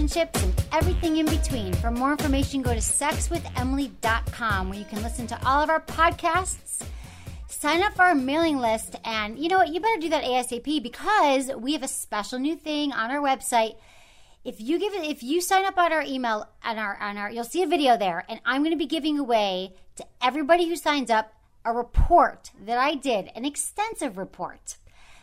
Relationships, and everything in between. For more information, go to sexwithemily.com where you can listen to all of our podcasts. Sign up for our mailing list, and you know what? You better do that ASAP because we have a special new thing on our website. If you give it, if you sign up on our email on our on our, you'll see a video there, and I'm going to be giving away to everybody who signs up a report that I did, an extensive report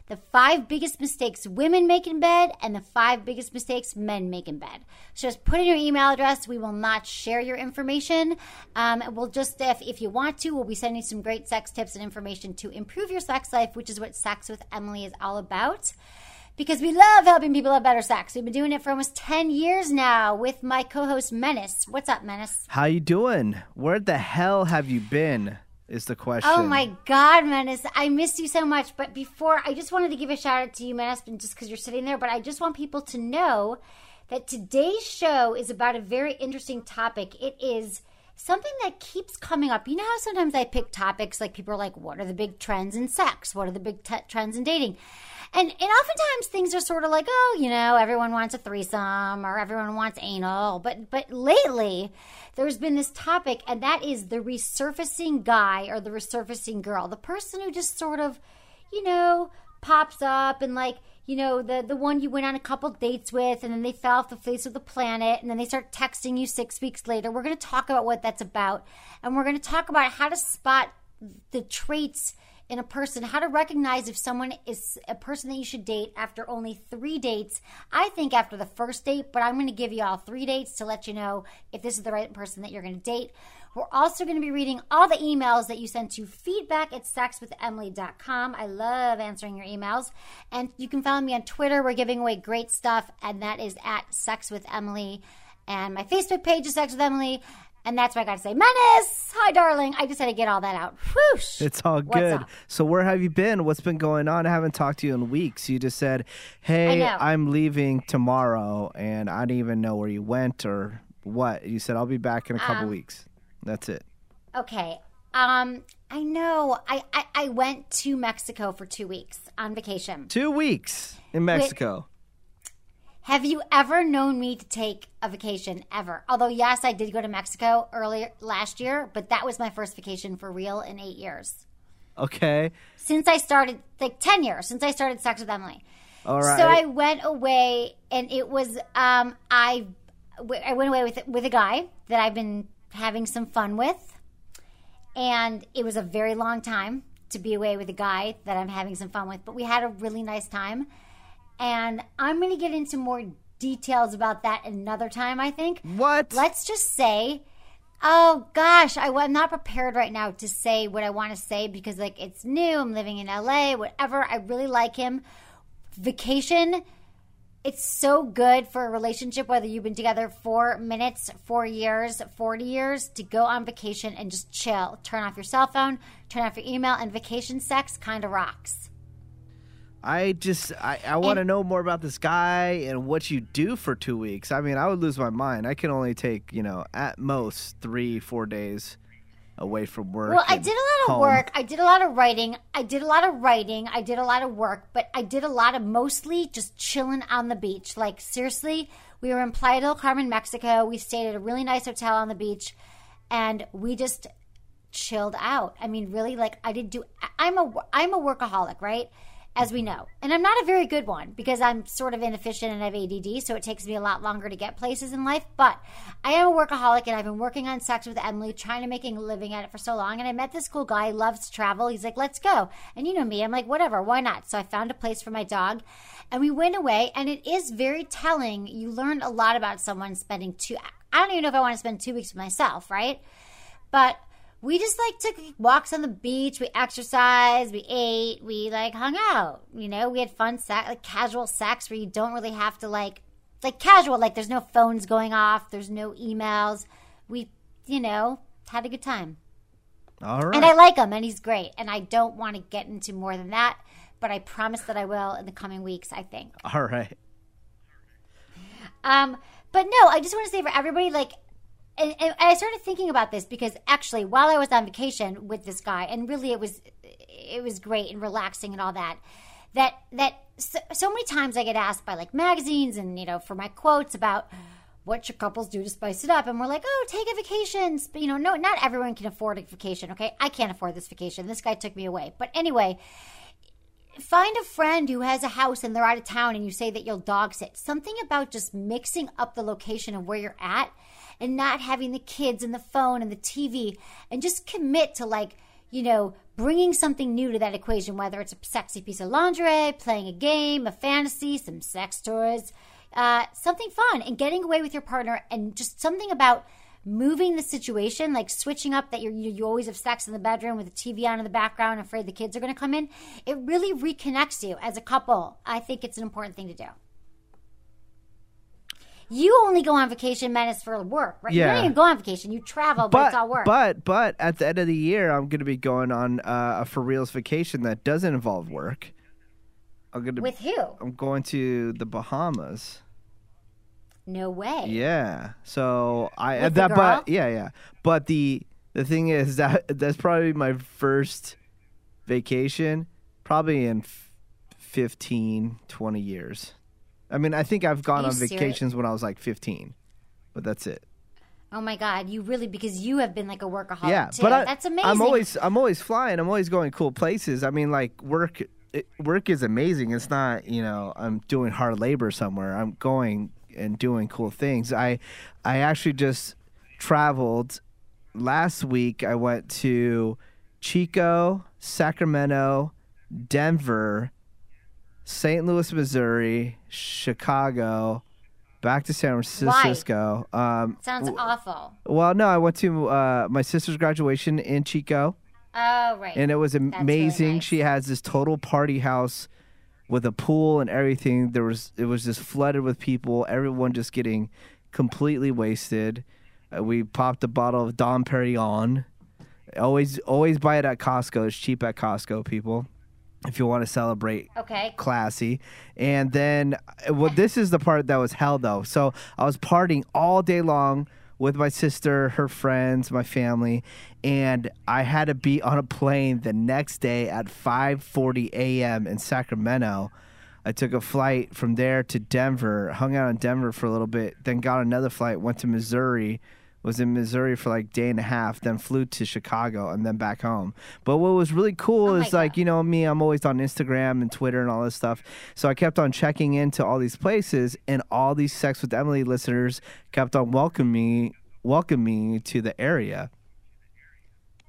the five biggest mistakes women make in bed and the five biggest mistakes men make in bed. So just put in your email address. We will not share your information. Um, we'll just, if, if you want to, we'll be sending some great sex tips and information to improve your sex life, which is what Sex with Emily is all about. Because we love helping people have better sex. We've been doing it for almost 10 years now with my co-host Menace. What's up, Menace? How you doing? Where the hell have you been? Is the oh question. Oh my God, Menace. I miss you so much. But before, I just wanted to give a shout out to you, Menace, just because you're sitting there. But I just want people to know that today's show is about a very interesting topic. It is something that keeps coming up. You know how sometimes I pick topics like people are like, what are the big trends in sex? What are the big t- trends in dating? And, and oftentimes things are sort of like, oh, you know, everyone wants a threesome or everyone wants anal. But but lately, there's been this topic, and that is the resurfacing guy or the resurfacing girl, the person who just sort of, you know, pops up and like you know the the one you went on a couple dates with and then they fell off the face of the planet and then they start texting you 6 weeks later we're going to talk about what that's about and we're going to talk about how to spot the traits in a person, how to recognize if someone is a person that you should date after only three dates. I think after the first date, but I'm going to give you all three dates to let you know if this is the right person that you're going to date. We're also going to be reading all the emails that you sent to feedback at sexwithemily.com. I love answering your emails. And you can follow me on Twitter. We're giving away great stuff, and that is at Sex with Emily. And my Facebook page is Sex with Emily. And that's what I got to say. Menace! Hi, darling. I just had to get all that out. Whoosh! It's all good. So, where have you been? What's been going on? I haven't talked to you in weeks. You just said, hey, I'm leaving tomorrow, and I didn't even know where you went or what. You said, I'll be back in a couple Um, weeks. That's it. Okay. Um, I know. I, I, I went to Mexico for two weeks on vacation. Two weeks in Mexico. Have you ever known me to take a vacation ever? Although, yes, I did go to Mexico earlier last year, but that was my first vacation for real in eight years. Okay. Since I started, like 10 years, since I started Sex with Emily. All right. So I went away, and it was, um, I, I went away with, with a guy that I've been having some fun with. And it was a very long time to be away with a guy that I'm having some fun with, but we had a really nice time. And I'm going to get into more details about that another time, I think. What? Let's just say, oh gosh, I, am not prepared right now to say what I want to say because, like, it's new. I'm living in LA, whatever. I really like him. Vacation, it's so good for a relationship, whether you've been together four minutes, four years, 40 years, to go on vacation and just chill. Turn off your cell phone, turn off your email, and vacation sex kind of rocks. I just I, I want to know more about this guy and what you do for two weeks. I mean, I would lose my mind. I can only take you know at most three four days away from work. Well, I did a lot of home. work. I did a lot of writing. I did a lot of writing. I did a lot of work, but I did a lot of mostly just chilling on the beach. Like seriously, we were in Playa del Carmen, Mexico. We stayed at a really nice hotel on the beach, and we just chilled out. I mean, really, like I didn't do. I'm a I'm a workaholic, right? As we know, and I'm not a very good one because I'm sort of inefficient and I have ADD, so it takes me a lot longer to get places in life. But I am a workaholic, and I've been working on sex with Emily, trying to make a living at it for so long. And I met this cool guy, loves to travel. He's like, "Let's go," and you know me, I'm like, "Whatever, why not?" So I found a place for my dog, and we went away. And it is very telling. You learn a lot about someone spending two. I don't even know if I want to spend two weeks with myself, right? But we just like took walks on the beach. We exercised, we ate, we like hung out. You know, we had fun sex, like casual sex where you don't really have to like, like casual, like there's no phones going off, there's no emails. We, you know, had a good time. All right. And I like him, and he's great. And I don't want to get into more than that, but I promise that I will in the coming weeks. I think. All right. Um, but no, I just want to say for everybody, like, and, and I started thinking about this because actually, while I was on vacation with this guy, and really it was, it was great and relaxing and all that. That that so, so many times I get asked by like magazines and you know for my quotes about what should couples do to spice it up? And we're like, oh, take a vacation. But, you know, no, not everyone can afford a vacation. Okay, I can't afford this vacation. This guy took me away. But anyway, find a friend who has a house and they're out of town, and you say that you'll dog sit. Something about just mixing up the location of where you're at, and not having the kids and the phone and the TV, and just commit to like. You know, bringing something new to that equation, whether it's a sexy piece of lingerie, playing a game, a fantasy, some sex toys, uh, something fun and getting away with your partner and just something about moving the situation, like switching up that you you always have sex in the bedroom with the TV on in the background, afraid the kids are going to come in. It really reconnects you as a couple. I think it's an important thing to do. You only go on vacation, Menace, for work, right? You don't even go on vacation. You travel, but, But it's all work. but but at the end of the year, I'm going to be going on uh, a for reals vacation that doesn't involve work. I'm going to with who? I'm going to the Bahamas. No way. Yeah. So I With that but yeah yeah. But the the thing is that that's probably my first vacation probably in f- 15 20 years. I mean, I think I've gone on serious? vacations when I was like 15. But that's it. Oh my God, you really because you have been like a workaholic yeah, too. but I, That's amazing. I'm always I'm always flying. I'm always going cool places. I mean, like work it, work is amazing. It's not you know I'm doing hard labor somewhere. I'm going and doing cool things. I I actually just traveled last week. I went to Chico, Sacramento, Denver, St. Louis, Missouri, Chicago. Back to San Francisco. Um, Sounds awful. well, no, I went to uh, my sister's graduation in Chico, Oh right. and it was really amazing. nice. She has this total party house with a pool and everything. There was it was just flooded with people. Everyone just getting completely wasted. Uh, we popped a bottle of Dom Perignon. Always, always buy it at Costco. It's cheap at Costco, people. If you want to celebrate Okay. classy. And then, uh, well, this is the part that was hell though. So I was partying all day long with my sister, her friends, my family, and I had to be on a plane the next day at 5:40 a.m. in Sacramento. I took a flight from there to Denver, hung out in Denver for a little bit, then got another flight, went to Missouri, was in Missouri for like day and a half, then flew to Chicago and then back home. But what was really cool Oh is like, you know, me, I'm always on Instagram and Twitter and all this stuff. So I kept on checking into all these places and all these Sex with Emily listeners kept on welcoming me welcoming me to the area.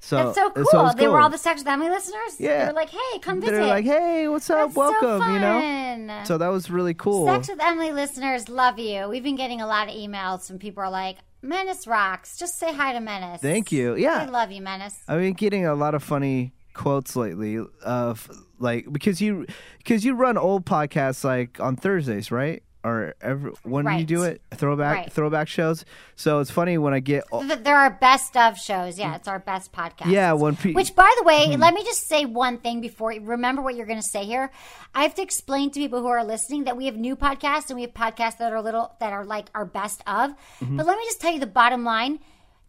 So That's so cool. was They were all the Sex with Emily listeners. Yeah. They were like, "Hey, come visit." They're like, "Hey, what's up? That's so Welcome," you know. So that was really cool. Sex with Emily listeners love you. We've been getting a lot of emails from people are like, "Menace rocks." Just say hi to Menace. Thank you. Yeah. I love you, Menace. I've been getting a lot of funny quotes lately of like because you because you run old podcasts like on Thursdays, right? Or every when do you do it? Throwback Right. throwback shows. So it's funny when I get Th- They're our best of shows. Yeah, it's our best podcast. yeah when pe- Which, by the way, Hmm. let me just say one thing before remember what you're going to say here. I have to explain to people who are listening that we have new podcasts and we have podcasts that are little that are like our best of. Mm-hmm. But let me just tell you the bottom line.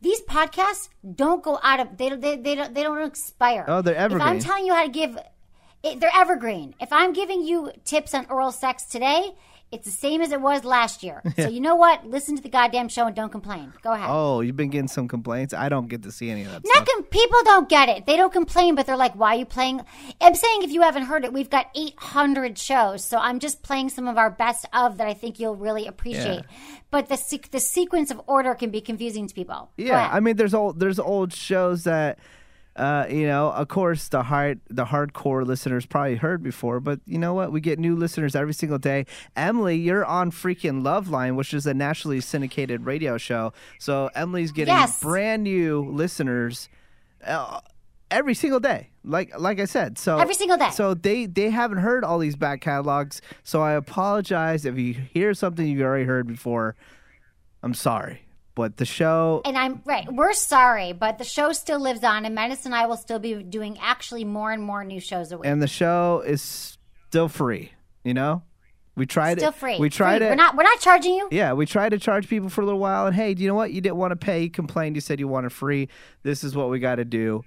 These podcasts don't go out of they they they don't, they don't expire. Oh, they're If I'm telling you how to give, it, they're evergreen. If I'm giving you tips on oral sex today, it's the same as it was last year. So you know what? Listen to the goddamn show and don't complain. Go ahead. oh you've been getting some complaints. I don't get to see any of that Not stuff. com- people don't get it. They don't complain, but they're like, "Why are you playing?" I'm saying if you haven't heard it, we've got 800 shows, so I'm just playing some of our best of that I think you'll really appreciate. But the se- the sequence of order can be confusing to people. Yeah. I mean, there's old there's old shows that, uh, you know, of course the hard the hardcore listeners probably heard before, but you know what? We get new listeners every single day. Emily, you're on freaking Loveline, which is a nationally syndicated radio show. So Emily's getting Yes. brand new listeners uh, every single day. Like like I said, so Every single day. So they they haven't heard all these back catalogs. So I apologize if you hear something you've already heard before. I'm sorry, but the show And I'm right. We're sorry, but the show still lives on, and Menace and I will still be doing actually more and more new shows a week. and the show is still free. You know, we tried still it. free. We tried Free. it. We're not. We're not charging you. Yeah, we tried to charge people for a little while, and hey, do you know what? You didn't want to pay. You complained. You said you wanted free. This is what we got to do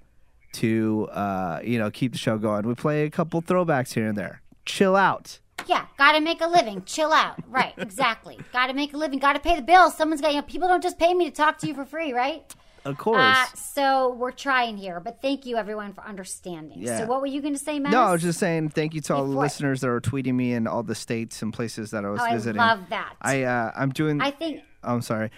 to, uh, you know, keep the show going. We play a couple throwbacks here and there. Chill out. Yeah, got to make a living. Chill out. Right, exactly. got to make a living. Got to pay the bills. Someone's got. You know, people don't just pay me to talk to you for free, right? Of course. Uh, so we're trying here, but thank you everyone for understanding. Yeah. So what were you going to say, Menace? no, I was just saying thank you to all the listeners that are tweeting me in all the states and places that I was Oh, I visiting. love that. I uh, I'm doing. I think I'm sorry.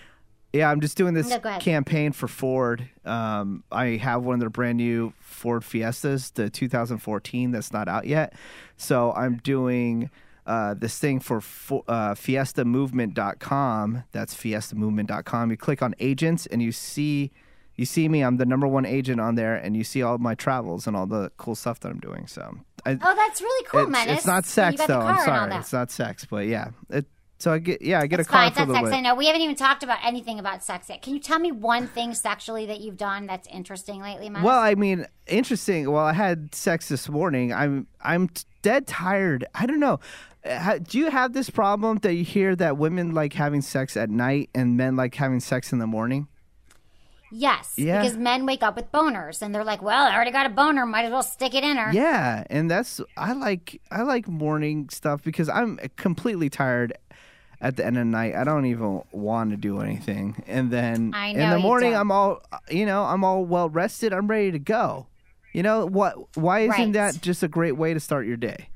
Yeah, I'm just doing this No, campaign for Ford. Um, I have one of their brand new Ford Fiestas, the 2014, that's not out yet. So I'm doing uh, this thing for Fo- uh, FiestaMovement.com. That's FiestaMovement.com. You click on agents and you see. You see me. I'm the number one agent on there, and you see all my travels and all the cool stuff that I'm doing. So, I, Oh, that's really cool, it's, Menace. it's not sex though. I'm sorry, it's not sex, but yeah. It, so I get yeah, I get It's a car fine. for not little sex. I know. We haven't even talked about anything about sex yet. Can you tell me one thing sexually that you've done that's interesting lately, Menace? Well, I mean, interesting. Well, I had sex this morning. I'm I'm dead tired. I don't know. Uh, Do you have this problem that you hear that women like having sex at night and men like having sex in the morning? yes. Yeah. Because men wake up with boners and they're like, well, I already got a boner. Might as well stick it in her. Yeah, and that's I like I like morning stuff because I'm completely tired at the end of the night. I don't even want to do anything. And then in the morning don't. I'm all you know, I'm all well rested. I'm ready to go. You know what why isn't Right. that just a great way to start your day?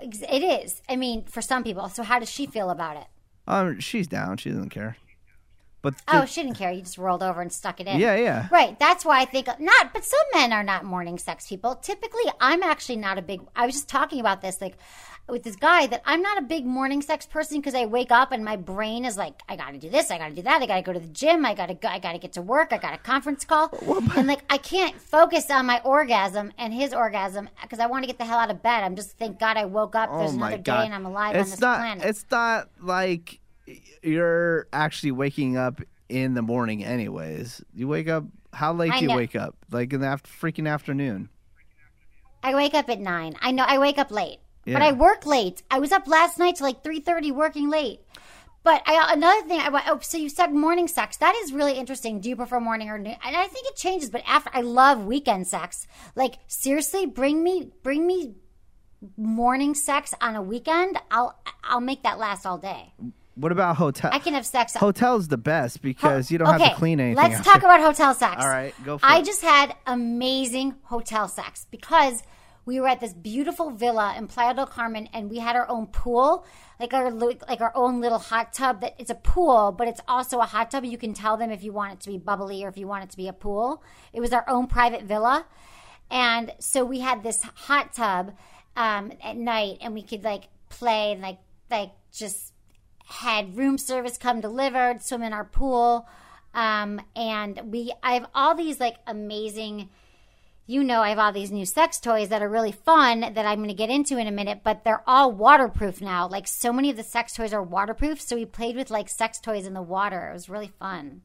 It is. I mean, for some people. So how does she feel about it? Um she's down. She doesn't care. But Oh, she didn't care. You just rolled over and stuck it in. Yeah, yeah. Right. That's why I think not. But some men are not morning sex people. Typically, I'm actually not a big. I was just talking about this like with this guy that I'm not a big morning sex person because I wake up and my brain is like, I got to do this, I got to do that, I got to go to the gym, I got to go, I got to get to work, I got a conference call, and like I can't focus on my orgasm and his orgasm because I want to get the hell out of bed. I'm just thank God I woke up. There's oh my another god. day and I'm alive it's on this not planet. it's not like you're actually waking up in the morning anyways. You wake up how late I do you know. wake up? Like in the after, freaking afternoon. I wake up at nine. I know I wake up late, but I work late. I was up last night to like three thirty, working late. But I, another thing, I, oh, so you said morning sex. That is really interesting. Do you prefer morning or noon? And I think it changes. But after, I love weekend sex. Like seriously, bring me, bring me morning sex on a weekend. I'll, I'll make that last all day. What about hotel? I can have sex. Hotel's the best because you don't have to clean anything. Let's talk about hotel sex. All right, go for it. I it. just had amazing hotel sex because we were at this beautiful villa in Playa del Carmen, and we had our own pool, like our like our own little hot tub. That it's a pool, but it's also a hot tub. You can tell them if you want it to be bubbly or if you want it to be a pool. It was our own private villa, and so we had this hot tub um, at night, and we could like play and like like just had room service come delivered, swim in our pool, um, and we I have all these like amazing. You know, I have all these new sex toys that are really fun that I'm going to get into in a minute, but they're all waterproof now. Like, so many of the sex toys are waterproof. So, we played with like sex toys in the water. It was really fun.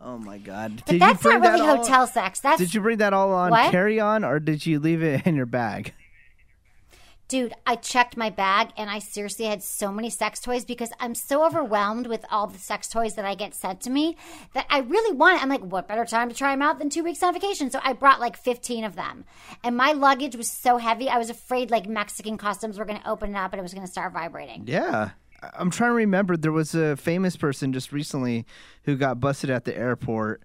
Oh my god! But Did you that's bring not really that all- hotel sex. That's Did you bring that all on What? carry on or did you leave it in your bag? Dude, I checked my bag and I seriously had so many sex toys because I'm so overwhelmed with all the sex toys that I get sent to me that I really want. I'm like, what better time to try them out than two weeks on vacation? So I brought like 15 of them. And my luggage was so heavy, I was afraid like Mexican customs were going to open it up and it was going to start vibrating. Yeah. I'm trying to remember. There was a famous person just recently who got busted at the airport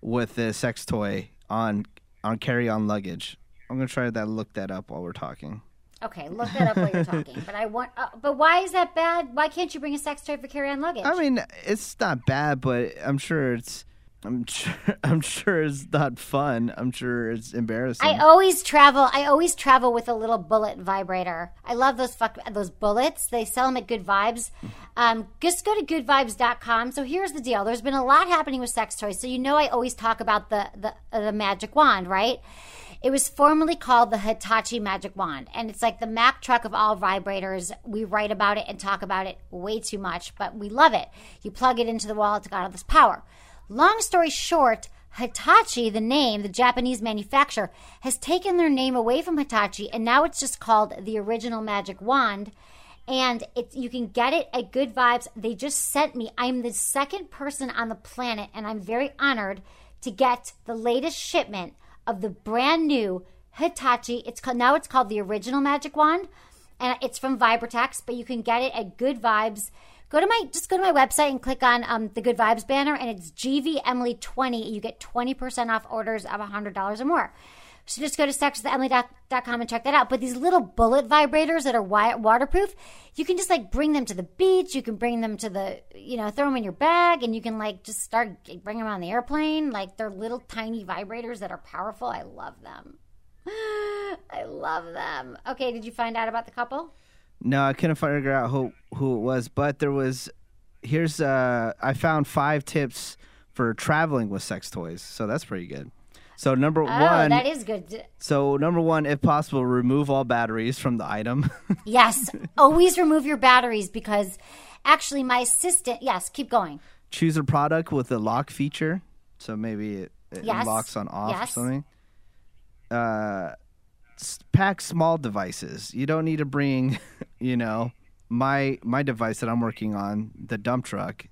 with a sex toy on on carry on luggage. I'm gonna try that. Look that up while we're talking. Okay, look that up while you're talking. But I want, uh, but why is that bad? Why can't you bring a sex toy for carry on luggage? I mean, it's not bad, but I'm sure it's I'm sure. I'm sure it's not fun. I'm sure it's embarrassing. I always travel. I always travel with a little bullet vibrator. I love those fuck those bullets. They sell them at Good Vibes. Um, just go to goodvibes.com. So here's the deal. There's been a lot happening with sex toys. So you know I always talk about the the, uh, the magic wand, right? It was formerly called the Hitachi Magic Wand, and it's like the Mack truck of all vibrators. We write about it and talk about it way too much, but we love it. You plug it into the wall, it's got all this power. Long story short, Hitachi, the name, the Japanese manufacturer, has taken their name away from Hitachi, and now it's just called the original Magic Wand. And it's you can get it at Good Vibes. They just sent me. I'm the second person on the planet, and I'm very honored to get the latest shipment of the brand new Hitachi. It's called now it's called the original Magic Wand, and it's from Vibratex. But you can get it at Good Vibes. Go to my just go to my website and click on um, the Good Vibes banner, and it's GV Emily twenty. You get twenty percent off orders of hundred dollars or more. So just go to sexwithemily.com and check that out. But these little bullet vibrators that are waterproof, you can just like bring them to the beach. You can bring them to the, you know, throw them in your bag and you can like just start bring them on the airplane. Like they're little tiny vibrators that are powerful. I love them. I love them. Okay, did you find out about the couple? No, I couldn't figure out who who it was, but there was. Here's uh, I found five tips for traveling with sex toys, so that's pretty good. So number Oh, one, that is good. so number one, if possible, remove all batteries from the item. Yes, always remove your batteries because actually my assistant, yes, keep going. Choose a product with a lock feature, so maybe it, it Yes. locks on off or something. Uh, pack small devices. You don't need to bring, you know, my my device that I'm working on, the dump truck,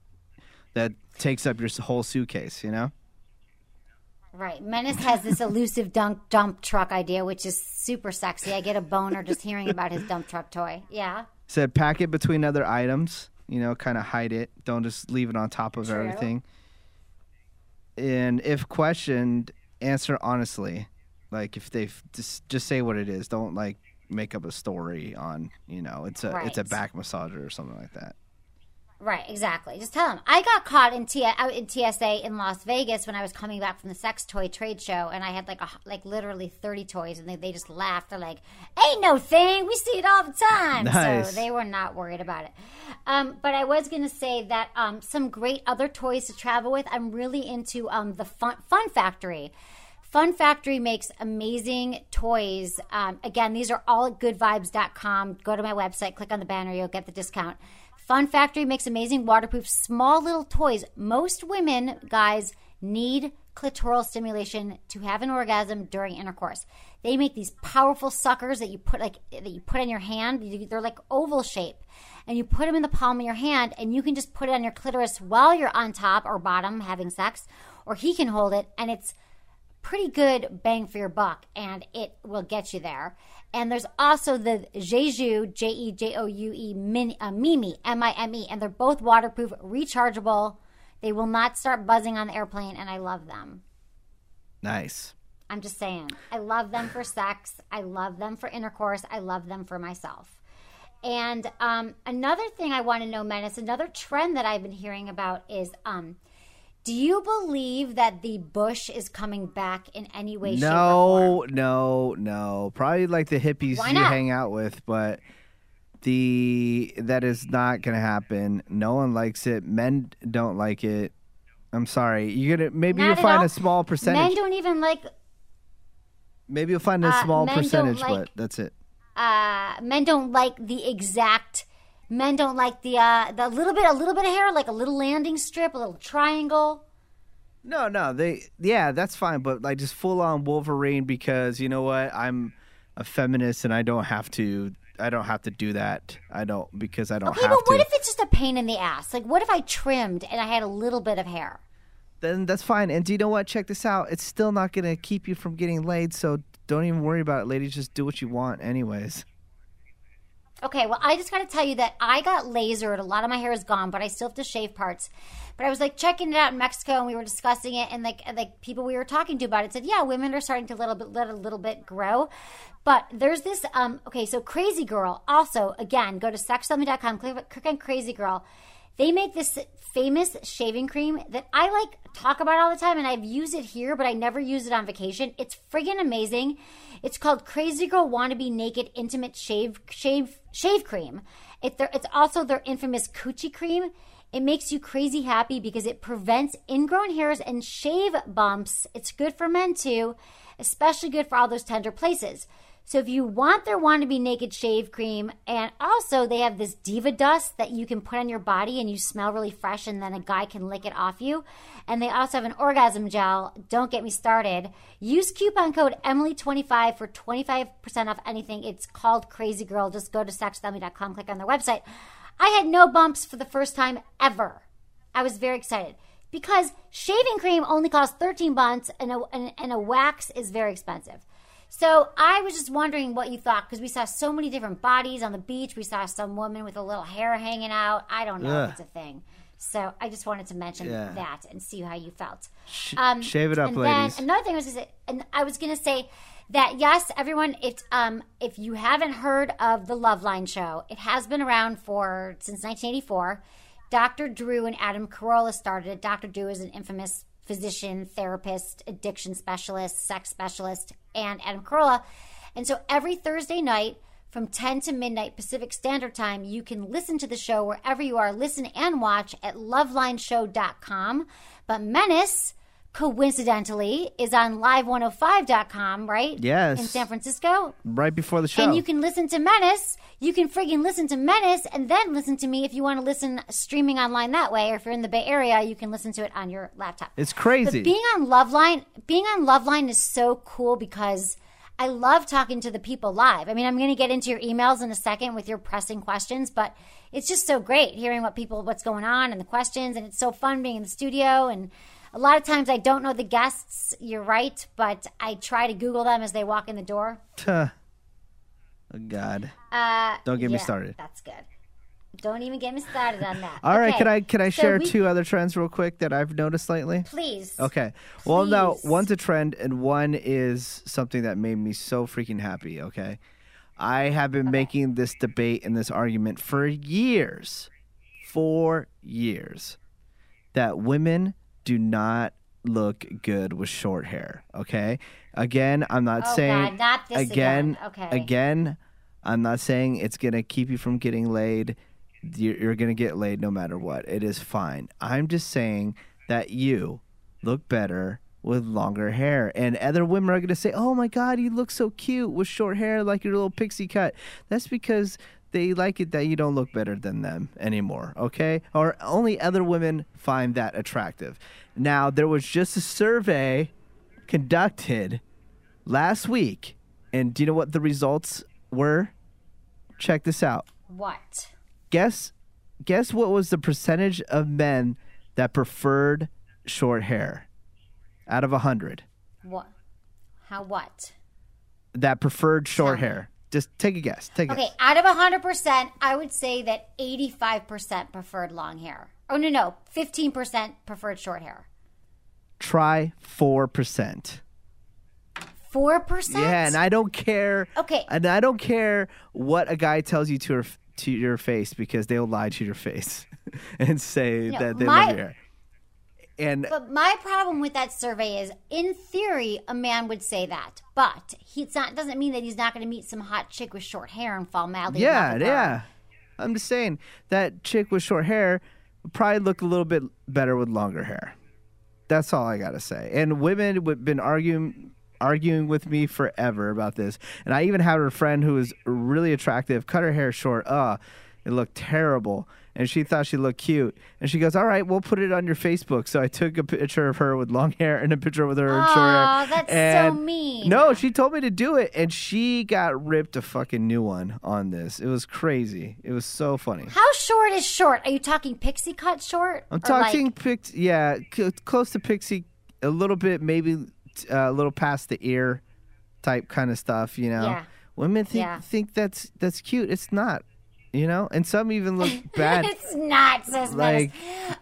that takes up your whole suitcase. You know. Right. Menace has this elusive dump, dump truck idea, which is super sexy. I get a boner just hearing about his dump truck toy. Yeah. Said pack it between other items. You know, kind of hide it. Don't just leave it on top of True. everything. And if questioned, answer honestly. Like if they just just say what it is. Don't like make up a story on. You know, it's a it's a back massager or something like that. Right, exactly. Just tell them. I got caught in T- out in TSA in Las Vegas when I was coming back from the sex toy trade show, and I had like a, like literally thirty toys, and they, they just laughed. They're like, "Ain't no thing. We see it all the time." Nice. So they were not worried about it. Um, but I was going to say that um, some great other toys to travel with. I'm really into um, the Fun Fun Factory. Fun Factory makes amazing toys. Um, again, these are all at goodvibes.com. Go to my website, click on the banner, you'll get the discount. Fun Factory makes amazing waterproof small little toys. Most women, guys, need clitoral stimulation to have an orgasm during intercourse. They make these powerful suckers that you put like that you put in your hand. They're like oval shape, and you put them in the palm of your hand, and you can just put it on your clitoris while you're on top or bottom having sex, or he can hold it, and it's pretty good bang for your buck and it will get you there. And there's also the Jejoue, J E J O U E, uh, Mimi, M I M E, and they're both waterproof, rechargeable. They will not start buzzing on the airplane, and I love them. Nice. I'm just saying. I love them for sex. I love them for intercourse. I love them for myself. And um, another thing I want to know, Menace, another trend that I've been hearing about is um, do you believe that the bush is coming back in any way, shape, or form? No, no, no. Probably like the hippies you hang out with, but the that is not gonna happen. No one likes it. Men don't like it. I'm sorry. You're gonna maybe Not you'll find all. a small percentage. Men don't even like Maybe you'll find a uh, small percentage, like- but that's it. uh, men don't like the exact. Men don't like the uh, the little bit, a little bit of hair, like a little landing strip, a little triangle. No, no, they yeah, that's fine, but like just full on Wolverine because you know what? I'm a feminist and I don't have to I don't have to do that. I don't because I don't Okay, have but what to. if it's just a pain in the ass? Like, what if I trimmed and I had a little bit of hair? then that's fine. And do you know what? Check this out. It's still not going to keep you from getting laid, so don't even worry about it, ladies. Just do what you want anyways. Okay, well, I just got to tell you that I got lasered. A lot of my hair is gone, but I still have to shave parts. But I was like checking it out in Mexico, and we were discussing it, and like like people we were talking to about it said, yeah, women are starting to little bit let a little bit grow. But there's this um okay, so Crazy Girl also again go to sexsomething.com, click, click on Crazy Girl. They make this famous shaving cream that I like talk about all the time, and I've used it here, but I never use it on vacation. It's friggin' amazing. It's called Crazy Girl Wannabe Naked Intimate Shave Shave Shave Cream. It, it's also their infamous coochie cream. It makes you crazy happy because it prevents ingrown hairs and shave bumps. It's good for men too, especially good for all those tender places. So if you want their want to be naked shave cream, and also they have this diva dust that you can put on your body and you smell really fresh, and then a guy can lick it off you. And they also have an orgasm gel. Don't get me started. Use coupon code Emily25 for 25% off anything. It's called Crazy Girl. Just go to sexwithemily.com, click on their website. I had no bumps for the first time ever. I was very excited because shaving cream only costs 13 bucks and a, and, and a wax is very expensive. So I was just wondering what you thought because we saw so many different bodies on the beach. We saw some woman with a little hair hanging out. I don't know if it's a thing. So I just wanted to mention Yeah. that and see how you felt. Sh- Um, shave it up, and ladies. Then another thing was, say, and I was going to say that yes, everyone, it's um, if you haven't heard of the Loveline show, it has been around for since 1984. Dr. Drew and Adam Carolla started it. Dr. Drew is an infamous physician, therapist, addiction specialist, sex specialist, and Adam Carolla. And so every Thursday night from 10 to midnight Pacific Standard Time, you can listen to the show wherever you are. Listen and watch at lovelineshow.com. But Menace, coincidentally, is on live105.com, right? Yes. In San Francisco. Right before the show. And you can listen to Menace. You can friggin' listen to Menace and then listen to me if you want to listen streaming online that way. Or if you're in the Bay Area, you can listen to it on your laptop. it's crazy. But being on Loveline, being on Loveline is so cool because I love talking to the people live. I mean, I'm going to get into your emails in a second with your pressing questions, but it's just so great hearing what people, what's going on and the questions, and it's so fun being in the studio. And a lot of times I don't know the guests. You're right, but I try to Google them as they walk in the door. Oh God. Uh, Don't get me started. That's good. Don't even get me started on that. All right, Okay, can I can I so share we- two other trends real quick that I've noticed lately? Please. Okay. Well, now one's a trend and one is something that made me so freaking happy, okay? I have been making this debate and this argument for years. For years. That women do not look good with short hair, okay? Again, I'm not Oh, saying God, not this again. Okay. Again, I'm not saying it's to keep you from getting laid. You're, you're to get laid no matter what. It is fine. I'm just saying that you look better with longer hair. And other women are going to say, oh my God, you look so cute with short hair, like your little pixie cut. That's because they like it that you don't look better than them anymore, okay? Or only other women find that attractive. Now, there was just a survey conducted last week. And do you know what the results were? Check this out. What? Guess guess what was the percentage of men that preferred short hair out of 100 What? How what? that preferred short me. hair? Just take a guess. Take a Okay, guess. out of 100%, I would say that 85% preferred long hair. Oh, no, no. 15% preferred short hair. Try 4%. 4%? Yeah, and I don't care. Okay. And I don't care what a guy tells you to her, to your face because they'll lie to your face and say No, that they my- love your hair. And But my problem with that survey is, in theory, a man would say that, but he's not. Doesn't mean that he's not going to meet some hot chick with short hair and fall madly in love yeah, with her. yeah. I'm just saying that chick with short hair would probably look a little bit better with longer hair. That's all I gotta say. And women have been arguing arguing with me forever about this. And I even had a friend who was really attractive, cut her hair short. Uh, it looked terrible. And she thought she looked cute. And she goes, All right, we'll put it on your Facebook. So I took a picture of her with long hair and a picture with her with short hair. Aw, that's so mean. No, she told me to do it. And she got ripped a fucking new one on this. It was crazy. It was so funny. How short is short? Are you talking pixie cut short? I'm like- talking pix, yeah, c- close to pixie, a little bit, maybe uh, a little past the ear, type kind of stuff. You know, Yeah. women think Yeah. think that's that's cute. It's not, you know, and some even look bad. it's not, says Like,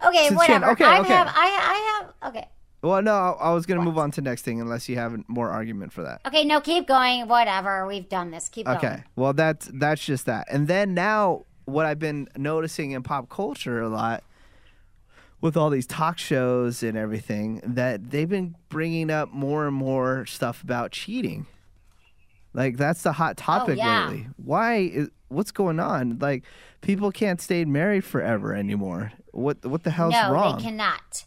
Okay, since whatever. Okay, I okay. have. I, I have. Okay. well, no, I, I was gonna move on to next thing unless you have more argument for that. Okay. No, keep going. Whatever. We've done this. Keep going. Okay, well that's that's just that, and then now what I've been noticing in pop culture a lot with all these talk shows and everything that they've been bringing up more and more stuff about cheating. Like that's the hot topic Oh, yeah. lately. Why is what's going on? Like people can't stay married forever anymore. What what the hell's no, wrong? they cannot.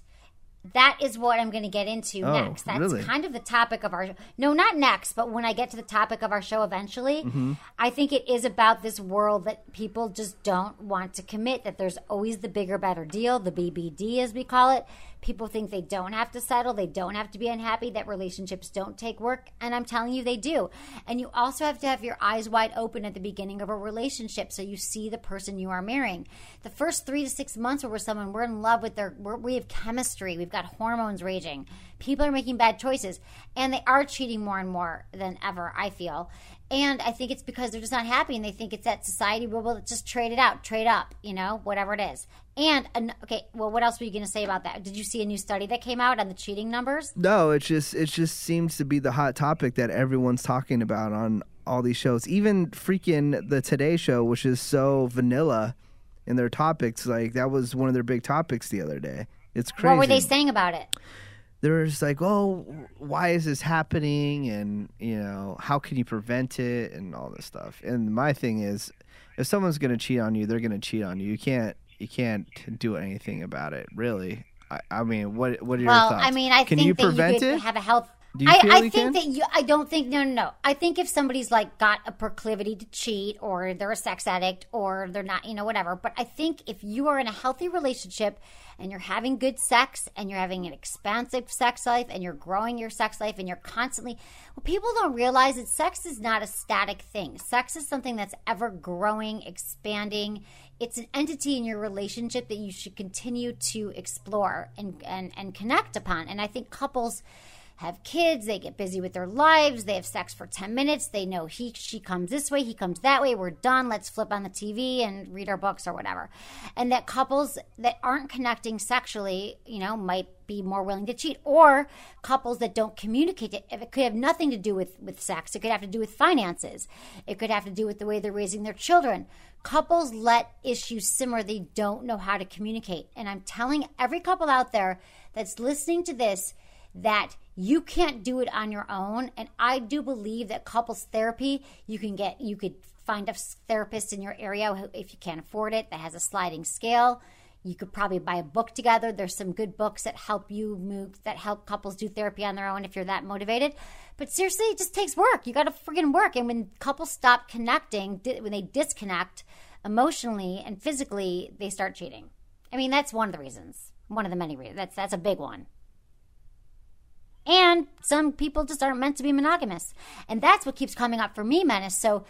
That is what I'm going to get into Oh, next. That's really? kind of the topic of our no, not next, but when I get to the topic of our show eventually, Mm-hmm. I think it is about this world that people just don't want to commit. That there's always the bigger, better deal, the BBD as we call it. People think they don't have to settle, they don't have to be unhappy, that relationships don't take work, and I'm telling you they do. And you also have to have your eyes wide open at the beginning of a relationship so you see the person you are marrying. The first three to six months where we're someone we're in love with their we have chemistry, we've got hormones raging, people are making bad choices, and they are cheating more and more than ever. I feel. And I think it's because they're just not happy and they think it's that society, well just trade it out, trade up, you know, whatever it is. And, an- okay, well, what else were you going to say about that? Did you see a new study that came out on the cheating numbers? No, it just it just seems to be the hot topic that everyone's talking about on all these shows. Even freaking the Today Show, which is so vanilla in their topics, like that was one of their big topics the other day. It's crazy. What were they saying about it? Just like, "Oh, why is this happening?" And you know, how can you prevent it and all this stuff. And my thing is, if someone's gonna cheat on you, they're gonna cheat on you. You can't you can't do anything about it, really. I, I mean, what what are your Well, thoughts? I mean, I can think you that prevent you could it? have a health. I, I think can? that you. I don't think. No, no, no. I think if somebody's like got a proclivity to cheat, or they're a sex addict, or they're not, you know, whatever. But I think if you are in a healthy relationship and you're having good sex and you're having an expansive sex life and you're growing your sex life and you're constantly, what people don't realize that sex is not a static thing. Sex is something that's ever growing, expanding. It's an entity in your relationship that you should continue to explore and, and, and connect upon. And I think couples have kids, they get busy with their lives, they have sex for 10 minutes, they know he she comes this way, he comes that way, we're done, let's flip on the TV and read our books or whatever. And that couples that aren't connecting sexually, you know, might be more willing to cheat or couples that don't communicate it, it could have nothing to do with with sex. It could have to do with finances. It could have to do with the way they're raising their children. Couples let issues simmer they don't know how to communicate. And I'm telling every couple out there that's listening to this that you can't do it on your own. And i do believe that couples therapy you can get you could find a therapist in your area if you can't afford it that has a sliding scale. You could probably buy a book together. There's some good books that help you move that help couples do therapy on their own if you're that motivated. But seriously it just takes work. You got to friggin' work. And when couples stop connecting when they disconnect emotionally and physically they start cheating. I mean that's one of the reasons. One of the many reasons that's that's a big one and some people just aren't meant to be monogamous. And that's what keeps coming up for me, Menace. So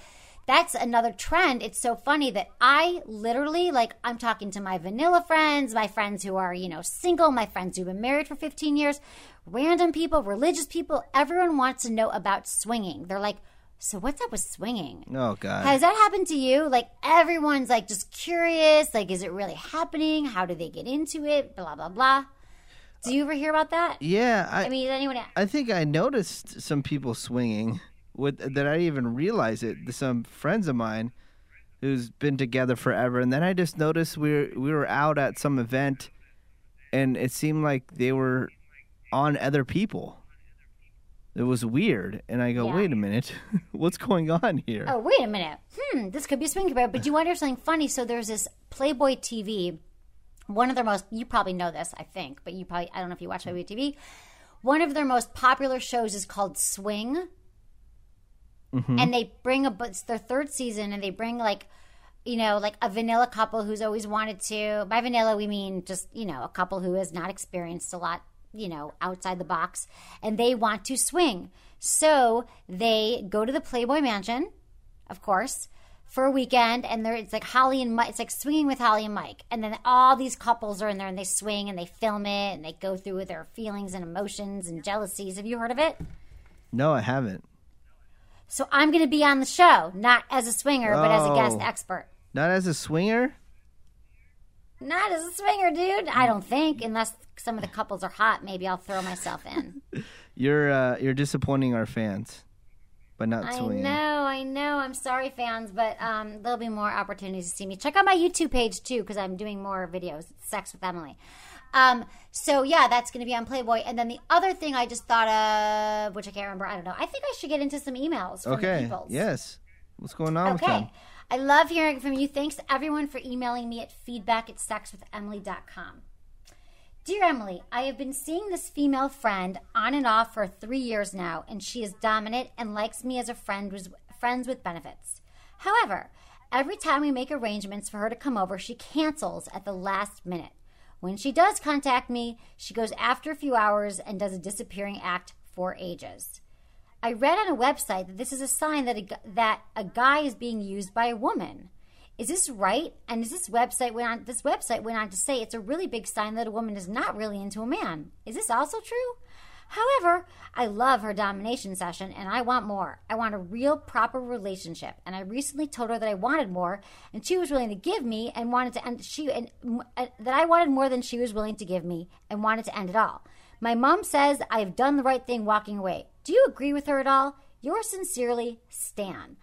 that's another trend. It's so funny that I literally, like, I'm talking to my vanilla friends, my friends who are, you know, single, my friends who've been married for 15 years, random people, religious people. Everyone wants to know about swinging. They're like, so what's up with swinging? oh God. Has that happened to you? Like everyone's like just curious. Like, is it really happening? How do they get into it? Blah blah blah. Do you ever hear about that? yeah, I, I mean, anyone? I think I noticed some people swinging with that I didn't even realize it. Some friends of mine who's been together forever, and then I just noticed we were, we were out at some event, and it seemed like they were on other people. It was weird, and I go, Yeah. "Wait a minute, what's going on here?" Oh, wait a minute. Hmm, this could be a swing bear. But do you wonder something funny? So there's this Playboy TV. One of their most, you probably know this, I think, but you probably, I don't know if you watch Playboy TV. One of their most popular shows is called Swing. Mm-hmm. And they bring a, but it's their third season, and they bring like, you know, like a vanilla couple who's always wanted to. By vanilla, we mean just, you know, a couple who has not experienced a lot, you know, outside the box, and they want to swing. So they go to the Playboy Mansion, of course, for a weekend, and there it's like Holly and Mike. It's like swinging with Holly and Mike, and then all these couples are in there and they swing and they film it and they go through with their feelings and emotions and jealousies. Have you heard of it? No, I haven't. So I'm going to be on the show, not as a swinger, but as a guest Oh. expert. Not as a swinger. Not as a swinger, dude. I don't think, unless some of the couples are hot. Maybe I'll throw myself in. You're uh, you're disappointing our fans. But not I Celine. know, I know. I'm sorry, fans, but um, there'll be more opportunities to see me. Check out my YouTube page too, because I'm doing more videos. Sex with Emily. Um, so yeah, that's going to be on Playboy. And then the other thing I just thought of, which I can't remember, I don't know. I think I should get into some emails from Okay. peoples. Yes. What's going on with Okay. them? I love hearing from you. Thanks everyone for emailing me at feedback at sexwithemily.com. Dear Emily, I have been seeing this female friend on and off for three years now, and she is dominant and likes me as a friend with friends with benefits. However, every time we make arrangements for her to come over, she cancels at the last minute. When she does contact me, she goes after a few hours and does a disappearing act for ages. I read on a website that this is a sign that a, that a guy is being used by a woman. Is this right? And is this website went on this website went on to say it's a really big sign that a woman is not really into a man. Is this also true? However, I love her domination session and I want more. I want a real proper relationship. And I recently told her that I wanted more and she was willing to give me and wanted to end she and uh, that I wanted more than she was willing to give me and wanted to end it all. My mom says I have done the right thing walking away. Do you agree with her at all? Yours sincerely, Stan.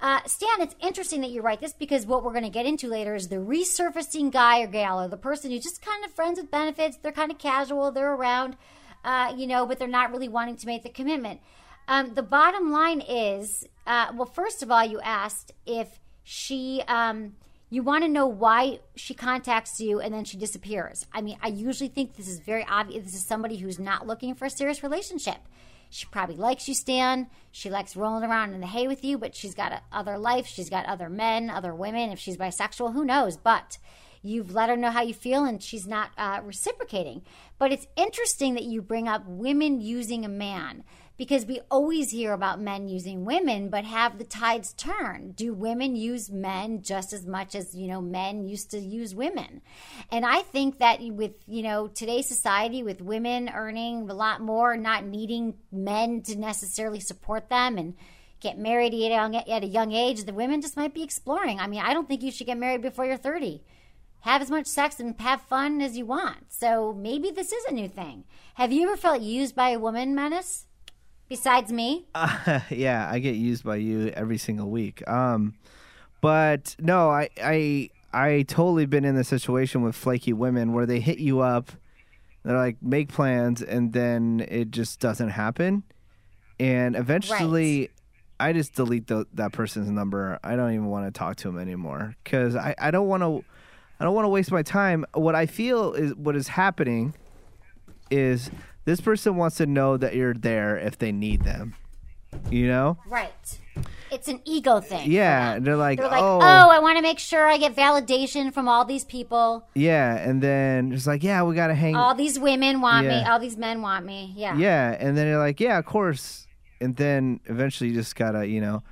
Uh, Stan, it's interesting that you write this because what we're going to get into later is the resurfacing guy or gal or the person who's just kind of friends with benefits. They're kind of casual, they're around, uh, you know, but they're not really wanting to make the commitment. Um, the bottom line is uh, well, first of all, you asked if she. Um, you want to know why she contacts you and then she disappears. I mean, I usually think this is very obvious. This is somebody who's not looking for a serious relationship. She probably likes you, Stan. She likes rolling around in the hay with you, but she's got other life. She's got other men, other women. If she's bisexual, who knows? But you've let her know how you feel, and she's not uh, reciprocating. But it's interesting that you bring up women using a man because we always hear about men using women, but have the tides turn? Do women use men just as much as, you know, men used to use women? And I think that with, you know, today's society, with women earning a lot more, not needing men to necessarily support them and get married at a young, age, the women just might be exploring. I mean, I don't think you should get married before you're 30 have as much sex and have fun as you want. So maybe this is a new thing. Have you ever felt used by a woman, Menace? Besides me? Uh, yeah, I get used by you every single week. Um, but no, I I I totally been in the situation with flaky women where they hit you up, they're like make plans, and then it just doesn't happen, and eventually. I just delete the, that person's number. I don't even want to talk to him anymore because I, I don't want to I don't want to waste my time. What I feel is what is happening is this person wants to know that you're there if they need them. You know? Right. It's an ego thing. Yeah, they're like, They're like, oh, oh, I want to make sure I get validation from all these people. yeah, and then it's like, yeah, we gotta hang. All these women want me. All these men want me. Yeah. yeah, and then you're like, yeah, of course, and then eventually you just gotta, you know,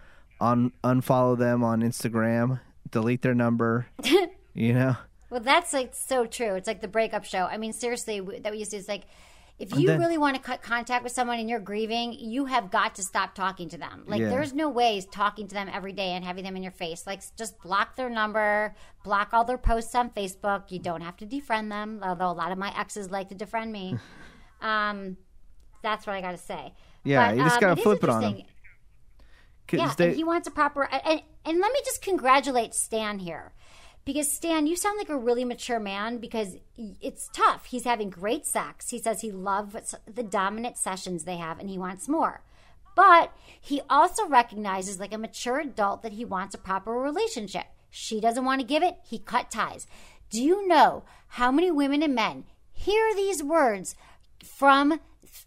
un- unfollow them on Instagram, delete their number. you know? Well, that's like so true. It's like the breakup show. I mean, seriously, that we used to. It's like if you then- really want to cut contact with someone and you're grieving, you have got to stop talking to them. Like, Yeah. there's no ways talking to them every day and having them in your face. Like, just block their number, block all their posts on Facebook. You don't have to defriend them, although a lot of my exes like to defriend me. um, that's what I got to say. Yeah, But, you just um, gotta is flip it on 'em. interesting. 'Cause Yeah, they- and he wants a proper and and let me just congratulate Stan here. Because Stan, you sound like a really mature man because it's tough. He's having great sex. He says he loves the dominant sessions they have and he wants more. But he also recognizes like a mature adult that he wants a proper relationship. She doesn't want to give it, he cut ties. Do you know how many women and men hear these words from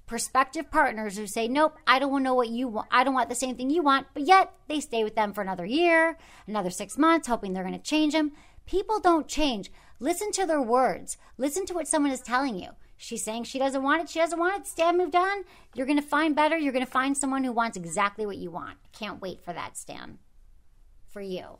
prospective partners who say, "Nope, I don't know what you want. I don't want the same thing you want," but yet they stay with them for another year, another 6 months hoping they're going to change them. People don't change. Listen to their words. Listen to what someone is telling you. She's saying she doesn't want it. She doesn't want it. Stan moved on. You're going to find better. You're going to find someone who wants exactly what you want. Can't wait for that, Stan. For you.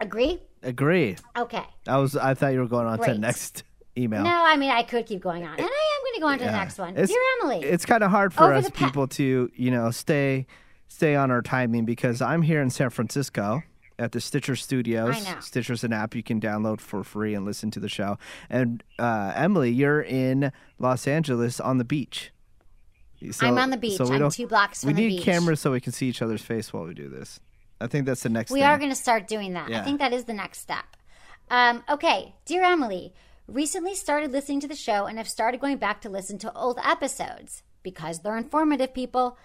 Agree? agree. Okay. I was. I thought you were going on to the next email. No, I mean, I could keep going on. And I am going to go on to the next one. It's- Dear Emily. It's kind of hard for us pa- people to, you know, stay stay on our timing because I'm here in San Francisco at the Stitcher Studios. I know. Stitcher's an app you can download for free and listen to the show. And uh, Emily, you're in Los Angeles on the beach. So- I'm on the beach. so we I'm two blocks from we need beach. cameras so we can see each other's face while we do this. I think that's the next. We thing. are going to start doing that. Yeah. I think that is the next step. Um, okay, dear Emily, recently started listening to the show and have started going back to listen to old episodes because they're informative. People,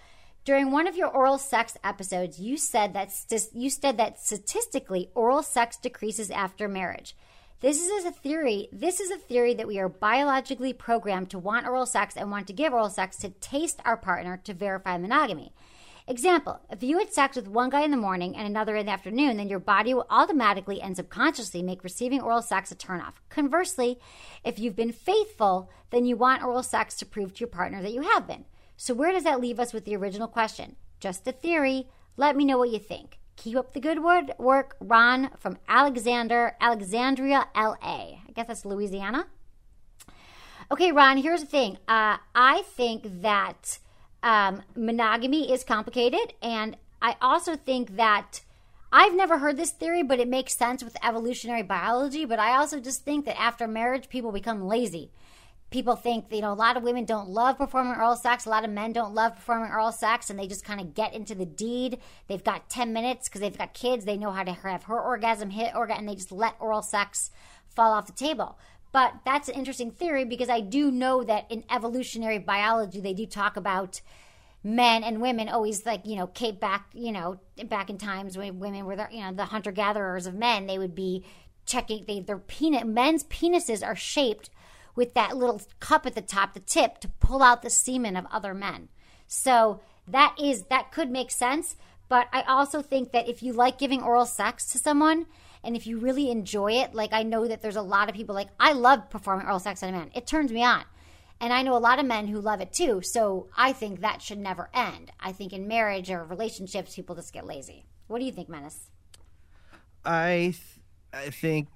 during one of your oral sex episodes, you said that you said that statistically, oral sex decreases after marriage. This is a theory. This is a theory that we are biologically programmed to want oral sex and want to give oral sex to taste our partner to verify monogamy. Example, if you had sex with one guy in the morning and another in the afternoon, then your body will automatically and subconsciously make receiving oral sex a turnoff. Conversely, if you've been faithful, then you want oral sex to prove to your partner that you have been. So, where does that leave us with the original question? Just a theory. Let me know what you think. Keep up the good work, Ron from Alexander, Alexandria, LA. I guess that's Louisiana. Okay, Ron, here's the thing. Uh, I think that um, monogamy is complicated, and I also think that I've never heard this theory, but it makes sense with evolutionary biology. But I also just think that after marriage, people become lazy. People think, you know, a lot of women don't love performing oral sex. A lot of men don't love performing oral sex, and they just kind of get into the deed. They've got 10 minutes because they've got kids. They know how to have her orgasm, hit orgasm, and they just let oral sex fall off the table. But that's an interesting theory because I do know that in evolutionary biology, they do talk about men and women always like you know Kate back you know back in times when women were the you know the hunter gatherers of men they would be checking they their penis men's penises are shaped with that little cup at the top the tip to pull out the semen of other men so that is that could make sense but I also think that if you like giving oral sex to someone and if you really enjoy it like I know that there's a lot of people like I love performing oral sex on a man it turns me on and I know a lot of men who love it too. So I think that should never end. I think in marriage or relationships, people just get lazy. What do you think, Menace? I th- I think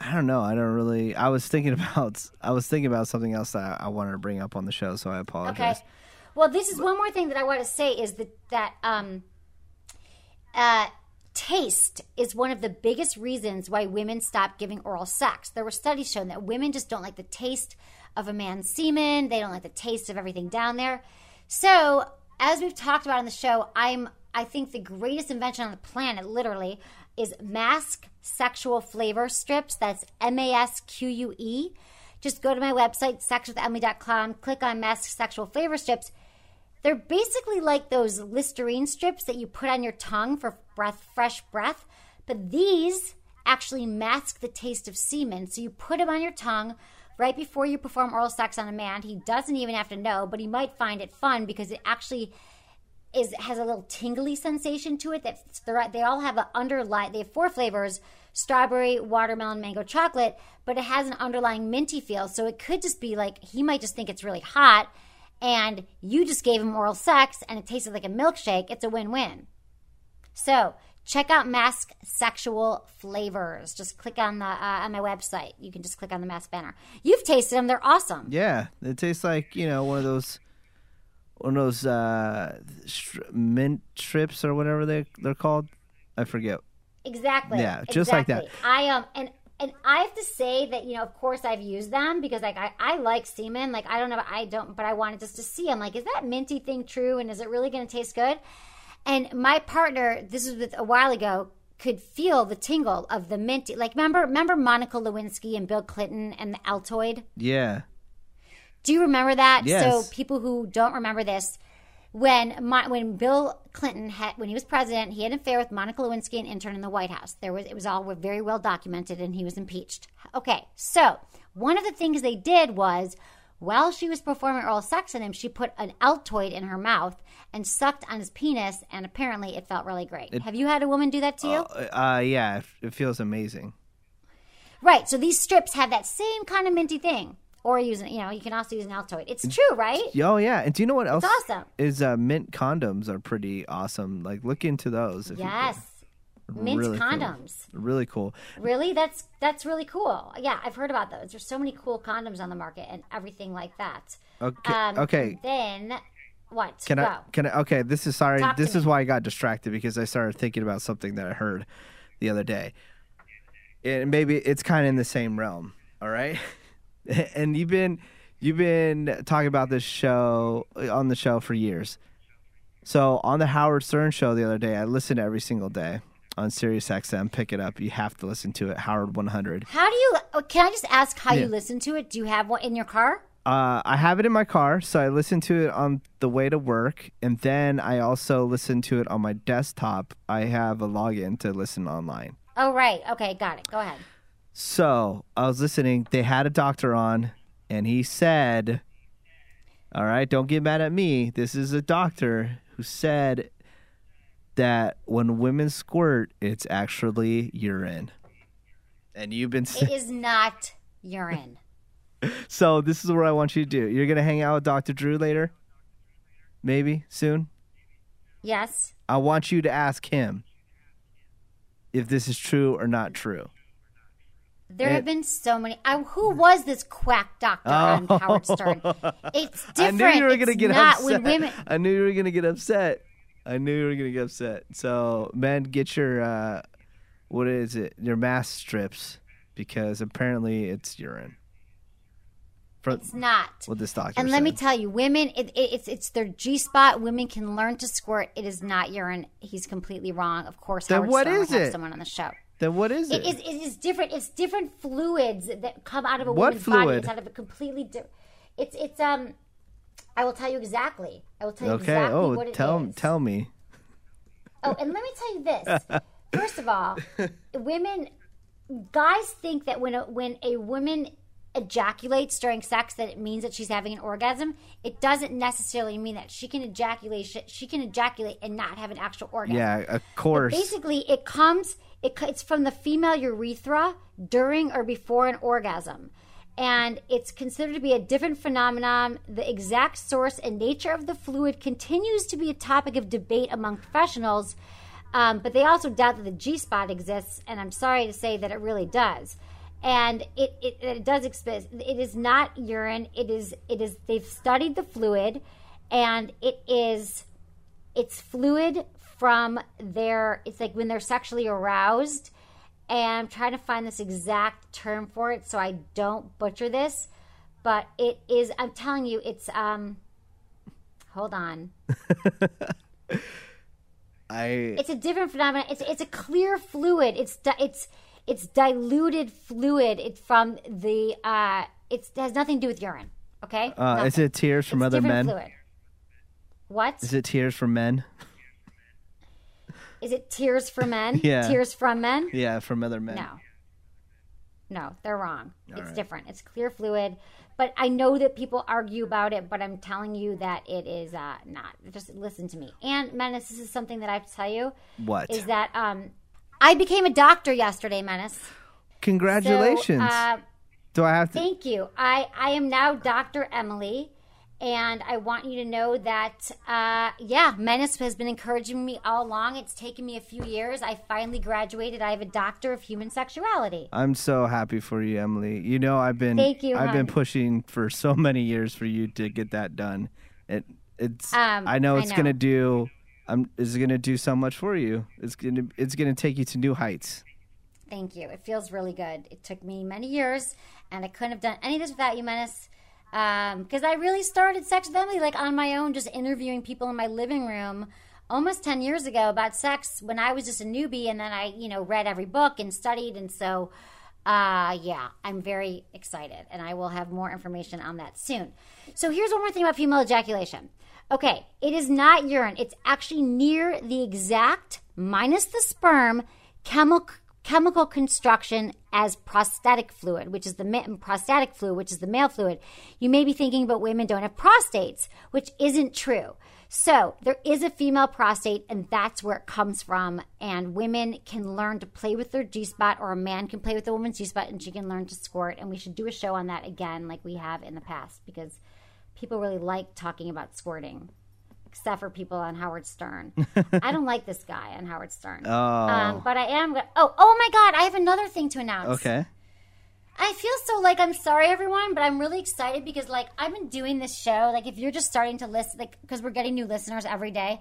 I don't know. I don't really. I was thinking about. I was thinking about something else that I, I wanted to bring up on the show, so I apologize. Okay. Well, this is one more thing that I want to say is that that um, uh, taste is one of the biggest reasons why women stop giving oral sex. There were studies showing that women just don't like the taste of a man's semen. They don't like the taste of everything down there. So, as we've talked about on the show, I'm I think the greatest invention on the planet, literally, is Masque sexual flavor strips. That's M A S Q U E. Just go to my website, sexwithemily.com, click on Masque sexual flavor strips. They're basically like those Listerine strips that you put on your tongue for breath, fresh breath, but these actually mask the taste of semen. So you put them on your tongue right before you perform oral sex on a man. He doesn't even have to know, but he might find it fun because it actually is has a little tingly sensation to it. That they all have an underlying. They have four flavors: strawberry, watermelon, mango, chocolate. But it has an underlying minty feel. So it could just be like he might just think it's really hot, and you just gave him oral sex, and it tasted like a milkshake. It's a win-win. So check out Masque Sexual Flavors. Just click on the uh, on my website. You can just click on the Masque banner. You've tasted them; they're awesome. Yeah, it tastes like you know one of those, one of those uh, mint strips or whatever they they're called. I forget. Exactly. Yeah, just like that. exactly. I um and and I have to say that you know, of course, I've used them because like I, I like semen. Like I don't know, I don't, but I wanted just to see. I'm like, is that minty thing true? And is it really going to taste good? And my partner, this was with a while ago, could feel the tingle of the minty. Like remember, remember Monica Lewinsky and Bill Clinton and the Altoid. Yeah, Do you remember that? Yes. So people who don't remember this, when my, when Bill Clinton had when he was president, he had an affair with Monica Lewinsky, an intern in the White House. There was it was all very well documented, and he was impeached. Okay, so one of the things they did was. While she was performing oral sex on him, she put an Altoid in her mouth and sucked on his penis, and apparently it felt really great. Have you had a woman do that to you? uh, yeah, it, it feels amazing. Right. So these strips have that same kind of minty thing. Or use, you know, you can also use an Altoid. It's true, right? Oh yeah, and do you know what else? It's awesome. Is uh, mint condoms are pretty awesome. Like look into those. if Yes. Mint really cool. condoms. Really cool. Really? That's that's really cool. Yeah, I've heard about those. There's so many cool condoms on the market and everything like that. Okay. Um, okay. Then what? Can Go. I? Can I? Okay, this is sorry. Talk This is me. why I got distracted because I started thinking about something that I heard the other day, and maybe it's kind of in the same realm. All right, and you've been you've been talking about this show on the show for years. So on the Howard Stern show the other day, I listened every single day on Sirius XM. Pick it up. You have to listen to it. Howard 100. How do you? oh, Can I just ask how Yeah. you listen to it? Do you have one in your car? Uh, I have it in my car, so I listen to it on the way to work, and then I also listen to it on my desktop. I have a login to listen online. Oh, right. Okay, got it. Go ahead. So I was listening. They had a doctor on, and he said, "All right, don't get mad at me. This is a doctor who said that when women squirt, it's actually urine." And you've been It is not urine. so. This is what I want you to do. You're gonna hang out with Doctor Drew later, maybe soon. Yes. I want you to ask him if this is true or not true. There It- have been so many. I, who was this quack doctor on Howard Stern? It's different. Oh. I knew you were gonna get not upset. when women. I knew you were gonna get upset. I knew you were gonna get upset. So, men, get your uh, what is it? Your Masque strips because apparently it's urine. From It's not. what this doctor And let me tell you, women, it, it, it's it's their G spot. Women can learn to squirt. It is not urine. He's completely wrong. Of course, Then Howard what Stern is it? someone on the show. Then what is it? It is, it is different. It's different fluids that come out of a What woman's body. It's out of a completely different. It's it's um. I will tell you exactly. I will tell you okay. exactly oh, what it tell is. tell me. Oh, and let me tell you this. First of all, women, guys think that when a, when a woman ejaculates during sex, that it means that she's having an orgasm. It doesn't necessarily mean that she can ejaculate. She, she can ejaculate and not have an actual orgasm. Yeah, of course. Basically, it comes. It, it's from the female urethra during or before an orgasm. And it's considered to be a different phenomenon. The exact source and nature of the fluid continues to be a topic of debate among professionals, um, but they also doubt that the G spot exists. And I'm sorry to say that it really does. And it, it, it does exist. It is not urine. It is. It is. They've studied the fluid, and it is it's fluid from their it's like when they're sexually aroused and i'm trying to find this exact term for it so i don't butcher this but it is i'm telling you it's um hold on. I it's a different phenomenon. It's it's a clear fluid. It's di- it's it's diluted fluid. It's from the uh it's, it has nothing to do with urine okay? Uh, is it tears from It's other men? fluid. what? Is it tears from men? is it tears for men Yeah. tears from men Yeah, from other men. No. No, they're wrong. it's right. different. It's clear fluid. But I know that people argue about it, but I'm telling you that it is uh, not. Just listen to me. And Menace, this is something that I have to tell you What? is that um, I became a doctor yesterday, Menace. Congratulations. So, uh, Do I have to? Thank you. I, I am now Dr. Emily, and I want you to know that, uh, yeah, Menace has been encouraging me all along. It's taken me a few years. I finally graduated. I have a doctor of human sexuality. I'm so happy for you, Emily. You know, I've been Thank you, I've been pushing for so many years for you to get that done. It it's Um, I know I it's know. gonna do I'm it's gonna do so much for you. It's gonna it's gonna take you to new heights. Thank you. It feels really good. It took me many years, and I couldn't have done any of this without you, Menace. Because I really started Sex Emily like on my own, just interviewing people in my living room almost 10 years ago about sex when I was just a newbie. And then I, you know, read every book and studied. And so, uh, yeah, I'm very excited. And I will have more information on that soon. So here's one more thing about female ejaculation. Okay, it is not urine. It's actually near the exact, minus the sperm, chemical chemical construction as prostatic fluid, which is the ma- prostatic fluid, which is the male fluid. You may be thinking, but women don't have prostates, which isn't true. So there is a female prostate, and that's where it comes from. And women can learn to play with their G spot, or a man can play with a woman's G spot, and she can learn to squirt. And we should do a show on that again, like we have in the past, because people really like talking about squirting. Except for people on Howard Stern, I don't like this guy on Howard Stern. Oh. Um, but I am. Go- oh, oh my God! I have another thing to announce. Okay. I feel so like I'm sorry, everyone, but I'm really excited because like I've been doing this show. Like, if you're just starting to listen, like, because we're getting new listeners every day,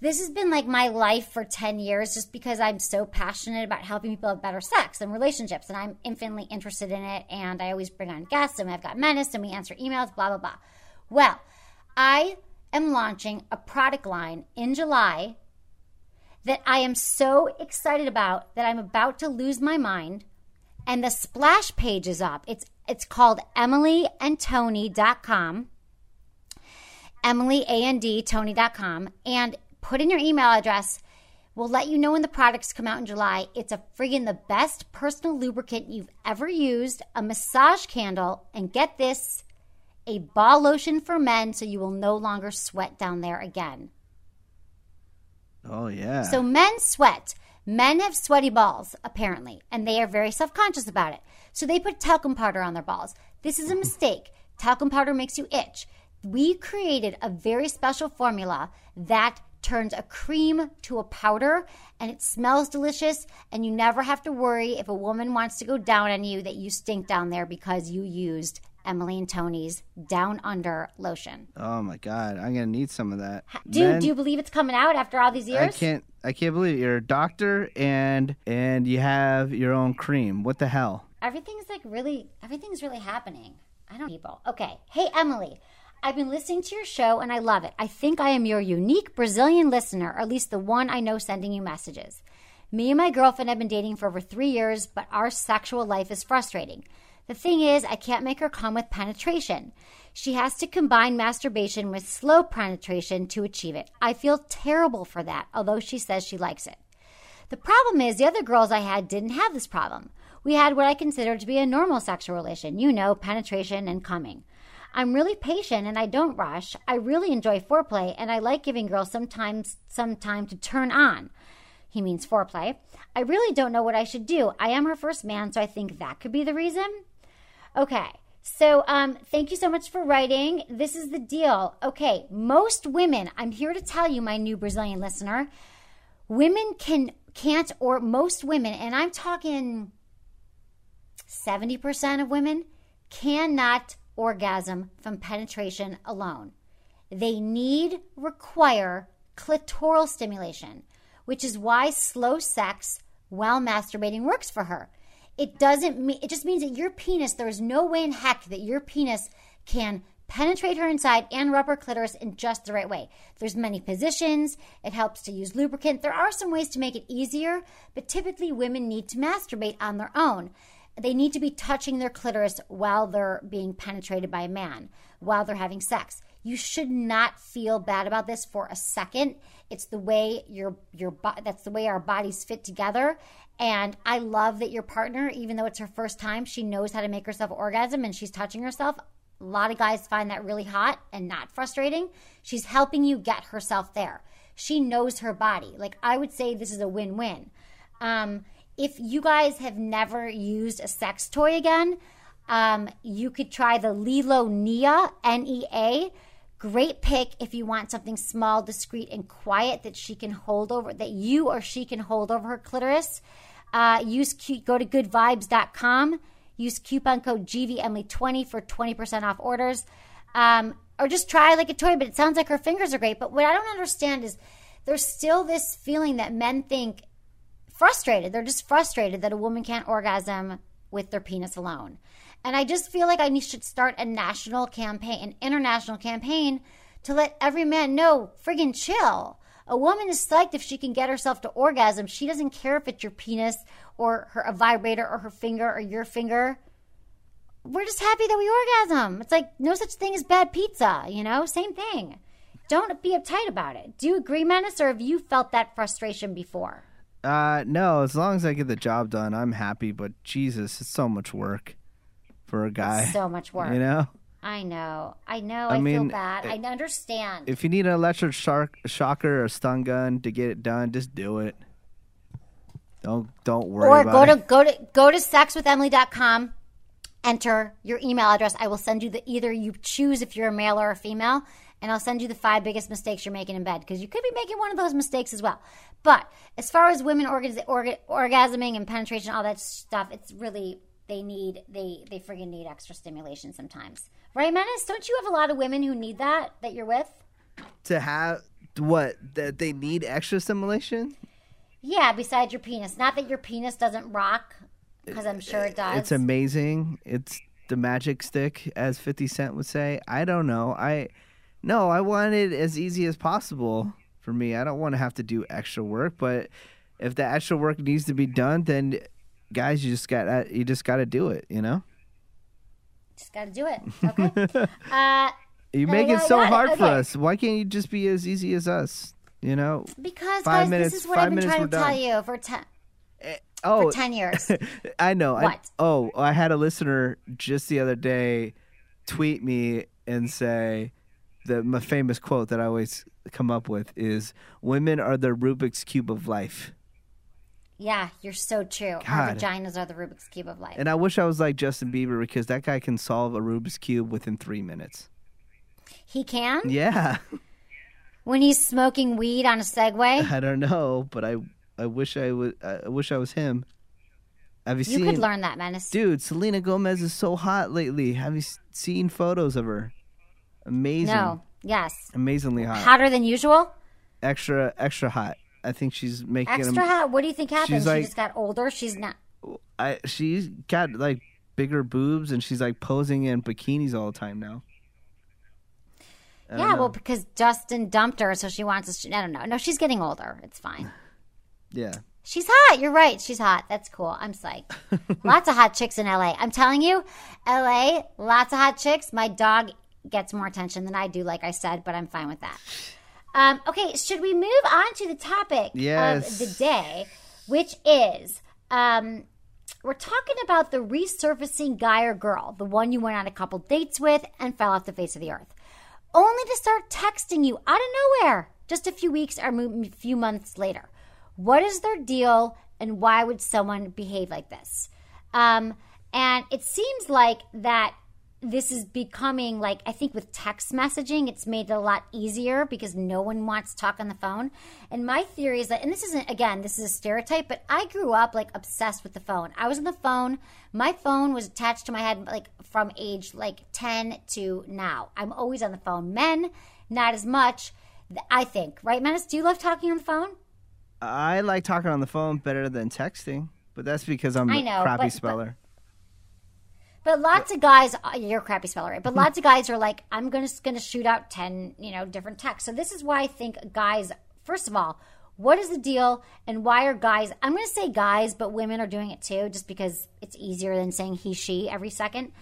this has been like my life for 10 years just because I'm so passionate about helping people have better sex and relationships. And I'm infinitely interested in it. And I always bring on guests, and I've got Menace, and we answer emails, blah, blah, blah. Well, I am launching a product line in July that I am so excited about that I'm about to lose my mind. And the splash page is up. It's it's called emilyandtony.com. Emily A N D and put in your email address. We'll let you know when the products come out in July. It's a friggin' the best personal lubricant you've ever used, a massage candle, and get this, a ball lotion for men so you will no longer sweat down there again. Oh yeah. So men sweat. Men have sweaty balls, apparently, and they are very self conscious about it. So they put talcum powder on their balls. This is a mistake. Talcum powder makes you itch. We created a very special formula that turns a cream to a powder and it smells delicious and you never have to worry if a woman wants to go down on you that you stink down there because you used Emily and Tony's Down Under lotion. oh my god, I'm gonna need some of that. Dude, do you believe it's coming out after all these years? I can't. I can't believe it. you're a doctor and and you have your own cream. What the hell? everything's like really everything's really happening i don't people okay hey emily i've been listening to your show and i love it i think i am your unique brazilian listener or at least the one i know sending you messages me and my girlfriend have been dating for over three years but our sexual life is frustrating the thing is i can't make her come with penetration she has to combine masturbation with slow penetration to achieve it i feel terrible for that although she says she likes it the problem is, the other girls I had didn't have this problem. We had what I consider to be a normal sexual relation, you know, penetration and coming. I'm really patient and I don't rush. I really enjoy foreplay and I like giving girls sometimes some time to turn on. He means foreplay. I really don't know what I should do. I am her first man, so I think that could be the reason. Okay. So, um, thank you so much for writing. This is the deal. Okay, most women, I'm here to tell you, my new Brazilian listener, women can can't or most women and i'm talking 70% of women cannot orgasm from penetration alone they need require clitoral stimulation which is why slow sex while masturbating works for her it doesn't mean it just means that your penis there is no way in heck that your penis can penetrate her inside and rub her clitoris in just the right way. There's many positions. It helps to use lubricant. There are some ways to make it easier, but typically women need to masturbate on their own. They need to be touching their clitoris while they're being penetrated by a man, while they're having sex. You should not feel bad about this for a second. It's the way your your that's the way our bodies fit together. And I love that your partner, even though it's her first time, she knows how to make herself orgasm and she's touching herself. A lot of guys find that really hot and not frustrating. She's helping you get herself there. She knows her body. Like I would say, this is a win-win. Um, if you guys have never used a sex toy again, um, you could try the LELO Nea N E A. Great pick if you want something small, discreet, and quiet that she can hold over, that you or she can hold over her clitoris. Uh, use go to goodvibes.com. Use coupon code GVEmily20 for 20% off orders. Um, or just try like a toy, but it sounds like her fingers are great. But what I don't understand is there's still this feeling that men think frustrated. They're just frustrated that a woman can't orgasm with their penis alone. And I just feel like I should start a national campaign, an international campaign to let every man know friggin' chill. A woman is psyched if she can get herself to orgasm. She doesn't care if it's your penis or her a vibrator or her finger or your finger. We're just happy that we orgasm. It's like no such thing as bad pizza, you know? Same thing. Don't be uptight about it. Do you agree, Menace, or have you felt that frustration before? Uh, no. As long as I get the job done, I'm happy. But Jesus, it's so much work for a guy. So much work. You know. I know. I know. I I, feel bad. it- I understand. If you need an electric shark, shocker or stun gun to get it done, just do it. Don't don't worry or about go it. to go to go to sexwithemily.com enter your email address i will send you the either you choose if you're a male or a female and i'll send you the five biggest mistakes you're making in bed because you could be making one of those mistakes as well but as far as women orga- orga- orgasming and penetration all that stuff it's really they need they they friggin' need extra stimulation sometimes right menace don't you have a lot of women who need that that you're with to have what that they need extra stimulation. Yeah, besides your penis. Not that your penis doesn't rock, because I'm sure it does. It's amazing. It's the magic stick, as Fifty Cent would say. I don't know. I no, I want it as easy as possible for me. I don't want to have to do extra work, but if the extra work needs to be done, then guys, you just got you just got to do it. You know. Just got to do it. Okay. uh, You make it so it. hard for us. Why can't you just be as easy as us? You know. because Five guys, minutes- this is what I've been minutes, trying to tell you for ten Oh, for ten years. I know. I- What? oh, I had a listener just the other day tweet me and say the my famous quote that I always come up with is "Women are the Rubik's cube of life." Yeah, you're so true. Our God. vaginas are the Rubik's cube of life. And I wish I was like Justin Bieber because that guy can solve a Rubik's cube within three minutes. he can Yeah, when he's smoking weed on a Segway. I don't know, but I I wish I would. I wish I was him. Have you, You seen? could learn that, Menace. Dude, Selena Gomez is so hot lately. Have you s- seen photos of her? Amazing. No. Yes. Amazingly hot. Hotter than usual. Extra, extra hot. I think she's making Extra him. hot. What do you think happened? she's she like- just got older. She's not. I she's got like bigger boobs and she's like posing in bikinis all the time now. I Yeah, well, because Justin dumped her, so she wants us. I don't know. No, she's getting older. It's fine. yeah. She's hot. You're right. She's hot. That's cool. I'm psyched. lots of hot chicks in LA. I'm telling you, LA, lots of hot chicks. My dog gets more attention than I do, like I said, but I'm fine with that. Um, okay, should we move on to the topic Yes. of the day, which is um, we're talking about the resurfacing guy or girl, the one you went on a couple dates with and fell off the face of the earth, only to start texting you out of nowhere just a few weeks or mo- few months later. What is their deal, and why would someone behave like this? Um, and it seems like that this is becoming like I think with text messaging, it's made it a lot easier because no one wants to talk on the phone. And my theory is that, and this isn't again, this is a stereotype, but I grew up like obsessed with the phone. I was on the phone. My phone was attached to my head like from age like ten to now. I'm always on the phone. Men, not as much. I think, right, Menace? Do you love talking on the phone? I like talking on the phone better than texting, but that's because I'm I a know, crappy but- speller. But lots of guys, uh, you're a crappy speller, right? But lots of guys are like, I'm gonna gonna shoot out ten, you know, different texts. So this is why I think guys, first of all, what is the deal, and why are guys? I'm gonna say guys, but women are doing it too, just because it's easier than saying he, she every 2nd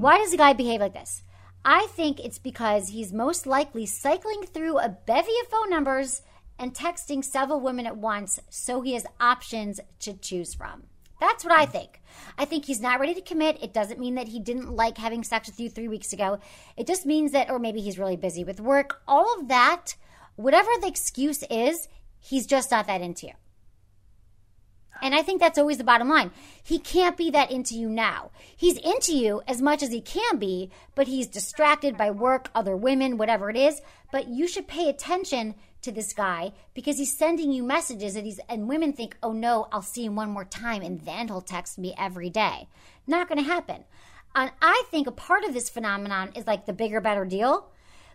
Why does a guy behave like this? I think it's because he's most likely cycling through a bevy of phone numbers and texting several women at once, so he has options to choose from. That's what I think. I think he's not ready to commit. It doesn't mean that he didn't like having sex with you three weeks ago. It just means that, or maybe he's really busy with work. All of that, whatever the excuse is, he's just not that into you. And I think that's always the bottom line. He can't be that into you now. He's into you as much as he can be, but he's distracted by work, other women, whatever it is. But you should pay attention to this guy because he's sending you messages and he's and women think, "Oh no, I'll see him one more time and then he'll text me every day." Not going to happen. And I think a part of this phenomenon is like the bigger better deal.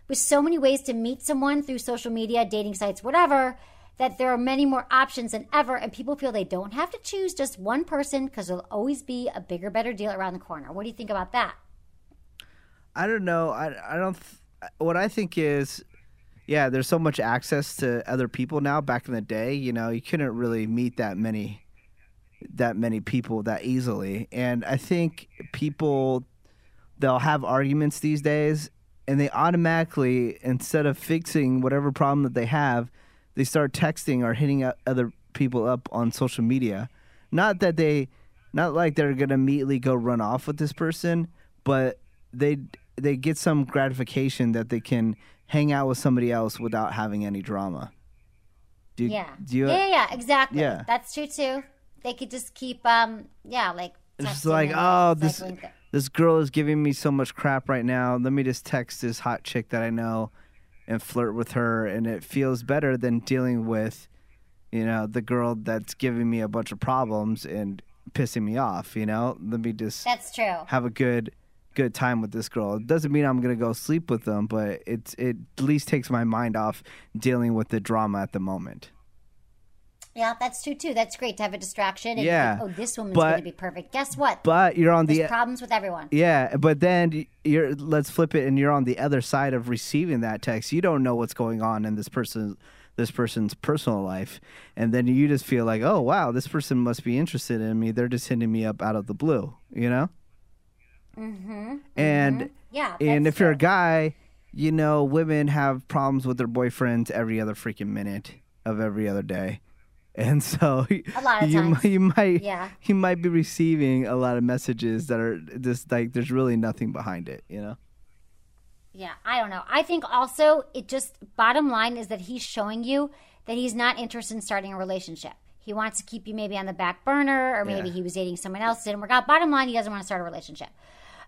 With so many ways to meet someone through social media, dating sites, whatever, that there are many more options than ever, and people feel they don't have to choose just one person because there'll always be a bigger, better deal around the corner. What do you think about that? I don't know. I I don't. Th- what I think is, yeah, there's so much access to other people now. Back in the day, you know, you couldn't really meet that many, that many people that easily. And I think people, they'll have arguments these days, and they automatically, instead of fixing whatever problem that they have, they start texting or hitting other people up on social media. Not that they, not like they're gonna immediately go run off with this person, but they they get some gratification that they can hang out with somebody else without having any drama. Do you, Yeah. Do you, yeah, yeah, yeah, exactly. Yeah. That's true too. They could just keep, um, yeah, like. It's just like, oh, this this girl is giving me so much crap right now. Let me just text this hot chick that I know and flirt with her, and it feels better than dealing with, you know, the girl that's giving me a bunch of problems and pissing me off. You know, let me just That's true. have a good good time with this girl. It doesn't mean I'm gonna go sleep with them, but it's it at least takes my mind off dealing with the drama at the moment. Yeah, that's true too. That's great to have a distraction. And Yeah, oh, this woman's but- going to be perfect. Guess what? But you're on There's the problems with everyone. Yeah, but then you're let's flip it and you're on the other side of receiving that text. You don't know what's going on in this person this person's personal life and then you just feel like, "Oh, wow, this person must be interested in me. They're just hitting me up out of the blue," you know? Mhm. And Yeah, and if you're a guy, you know, women have problems with their boyfriends every other freaking minute of every other day. And so A lot of you, times. might- you might Yeah. you might be receiving a lot of messages that are just like there's really nothing behind it, you know? Yeah, I don't know. I think also it just bottom line is that he's showing you that he's not interested in starting a relationship. He wants to keep you maybe on the back burner, or maybe Yeah. he was dating someone else, didn't work out. Bottom line, he doesn't want to start a relationship.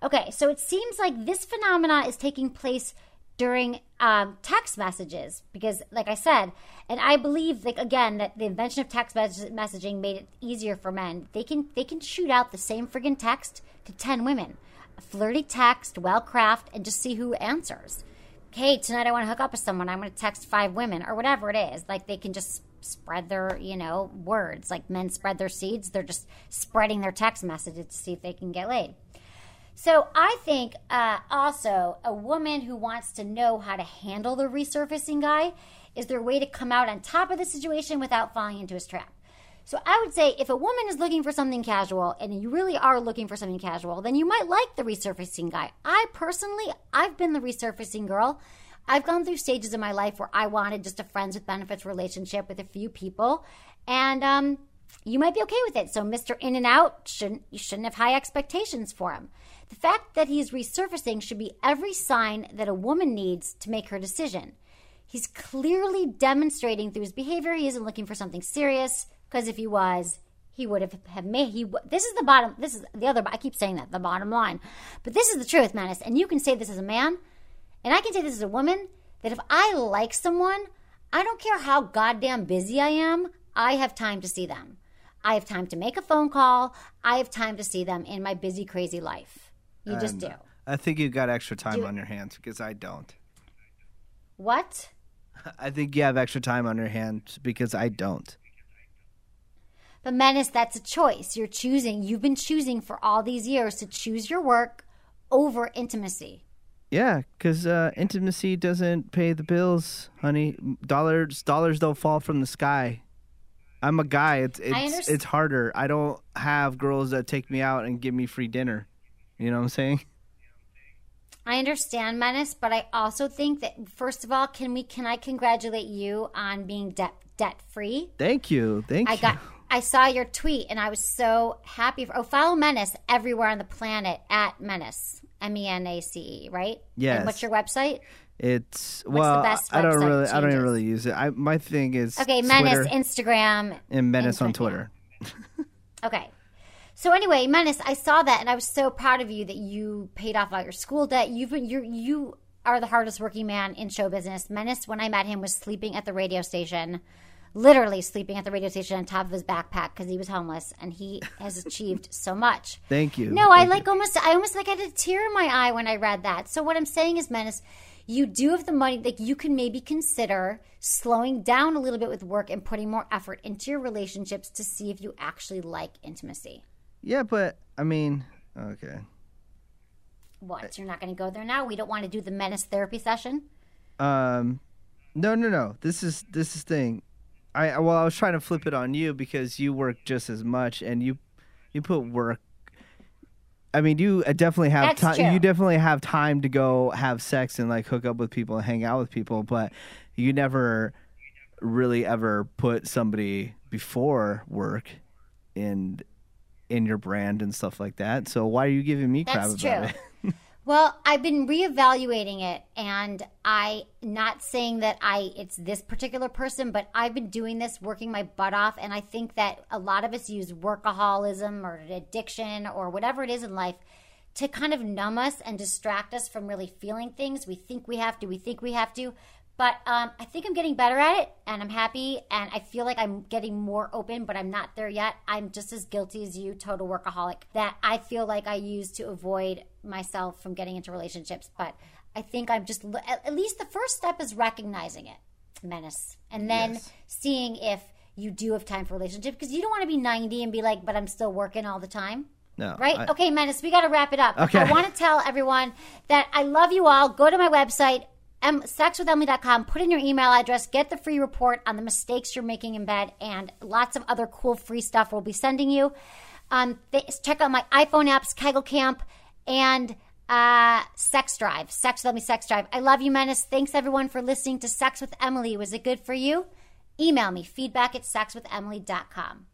Okay, so it seems like this phenomena is taking place during um, text messages because, like I said, and I believe, like again, that the invention of text mes- messaging made it easier for men. They can they can shoot out the same friggin' text to ten women, a flirty text, well crafted, and just see who answers. Hey, tonight I want to hook up with someone. I'm going to text five women or whatever it is. Like they can just spread their, you know, words. Like men spread their seeds. They're just spreading their text messages to see if they can get laid. So I think uh, also a woman who wants to know how to handle the resurfacing guy is their way to come out on top of the situation without falling into his trap. So I would say if a woman is looking for something casual and you really are looking for something casual, then you might like the resurfacing guy. I personally, I've been the resurfacing girl. I've gone through stages in my life where I wanted just a friends with benefits relationship with a few people, and um, you might be okay with it. So Mr. In and Out shouldn't you shouldn't have high expectations for him. The fact that he's resurfacing should be every sign that a woman needs to make her decision. He's clearly demonstrating through his behavior he isn't looking for something serious. Because if he was, he would have have made he. This is the bottom. This is the other. I keep saying that the bottom line, but this is the truth, Menace. And you can say this as a man, and I can say this as a woman. That if I like someone, I don't care how goddamn busy I am. I have time to see them. I have time to make a phone call. I have time to see them in my busy, crazy life. You just do. I think you've got extra time Do- on your hands because I don't. What? I think you have extra time on your hands because I don't. But Menace, that's a choice. You're choosing. You've been choosing for all these years to choose your work over intimacy. Yeah, because uh, intimacy doesn't pay the bills, honey. Dollars dollars don't fall from the sky. I'm a guy. It's it's it's harder. I don't have girls that take me out and give me free dinner. You know what I'm saying? I understand, Menace, but I also think that first of all, can we can I congratulate you on being debt debt free? Thank you. Thank I you. I got I saw your tweet and I was so happy for oh follow Menace everywhere on the planet at Menace. M E N A C E, right? Yes. And what's your website? It's the well, I don't really, I don't even really use it. I my thing is Okay, Menace, Twitter Instagram, and Menace on Twitter. Okay. So anyway, Menace, I saw that and I was so proud of you that you paid off all your school debt. You've been you you are the hardest working man in show business. Menace, when I met him, was sleeping at the radio station, literally sleeping at the radio station on top of his backpack because he was homeless, and he has achieved so much. Thank you. No, I Thank like almost I almost like I had a tear in my eye when I read that. So what I'm saying is, Menace, you do have the money. Like you can maybe consider slowing down a little bit with work and putting more effort into your relationships to see if you actually like intimacy. Yeah, but I mean, okay. What? You're not going to go there now? We don't want to do the menace therapy session? Um, no, no, no. This is this is thing. I well, I was trying to flip it on you because you work just as much, and you you put work. I mean, you uh, definitely have time. You definitely have time to go have sex and like hook up with people and hang out with people, but you never really ever put somebody before work in in your brand and stuff like that. So why are you giving me crap That's about true. it? Well, I've been reevaluating it and I not saying that I it's this particular person, but I've been doing this working my butt off and I think that a lot of us use workaholism or addiction or whatever it is in life to kind of numb us and distract us from really feeling things. We think we have to, we think we have to, But um, I think I'm getting better at it, and I'm happy, and I feel like I'm getting more open, but I'm not there yet. I'm just as guilty as you, total workaholic, that I feel like I use to avoid myself from getting into relationships. But I think I'm just, at least the first step is recognizing it, menace, and then Yes. seeing if you do have time for relationship because you don't want to be 90 and be like, but I'm still working all the time. No. Right? I- okay, Menace, we got to wrap it up. Okay. I want to tell everyone that I love you all. Go to my website, em- sexwithemily.com, put in your email address, get the free report on the mistakes you're making in bed, and lots of other cool free stuff we'll be sending you. Um, th- check out my iPhone apps, Kegel Camp, and uh, Sex Drive, Sex with Emily Sex Drive. I love you, Menace. Thanks, everyone, for listening to Sex with Emily. Was it good for you? Email me, feedback at sexwithemily.com.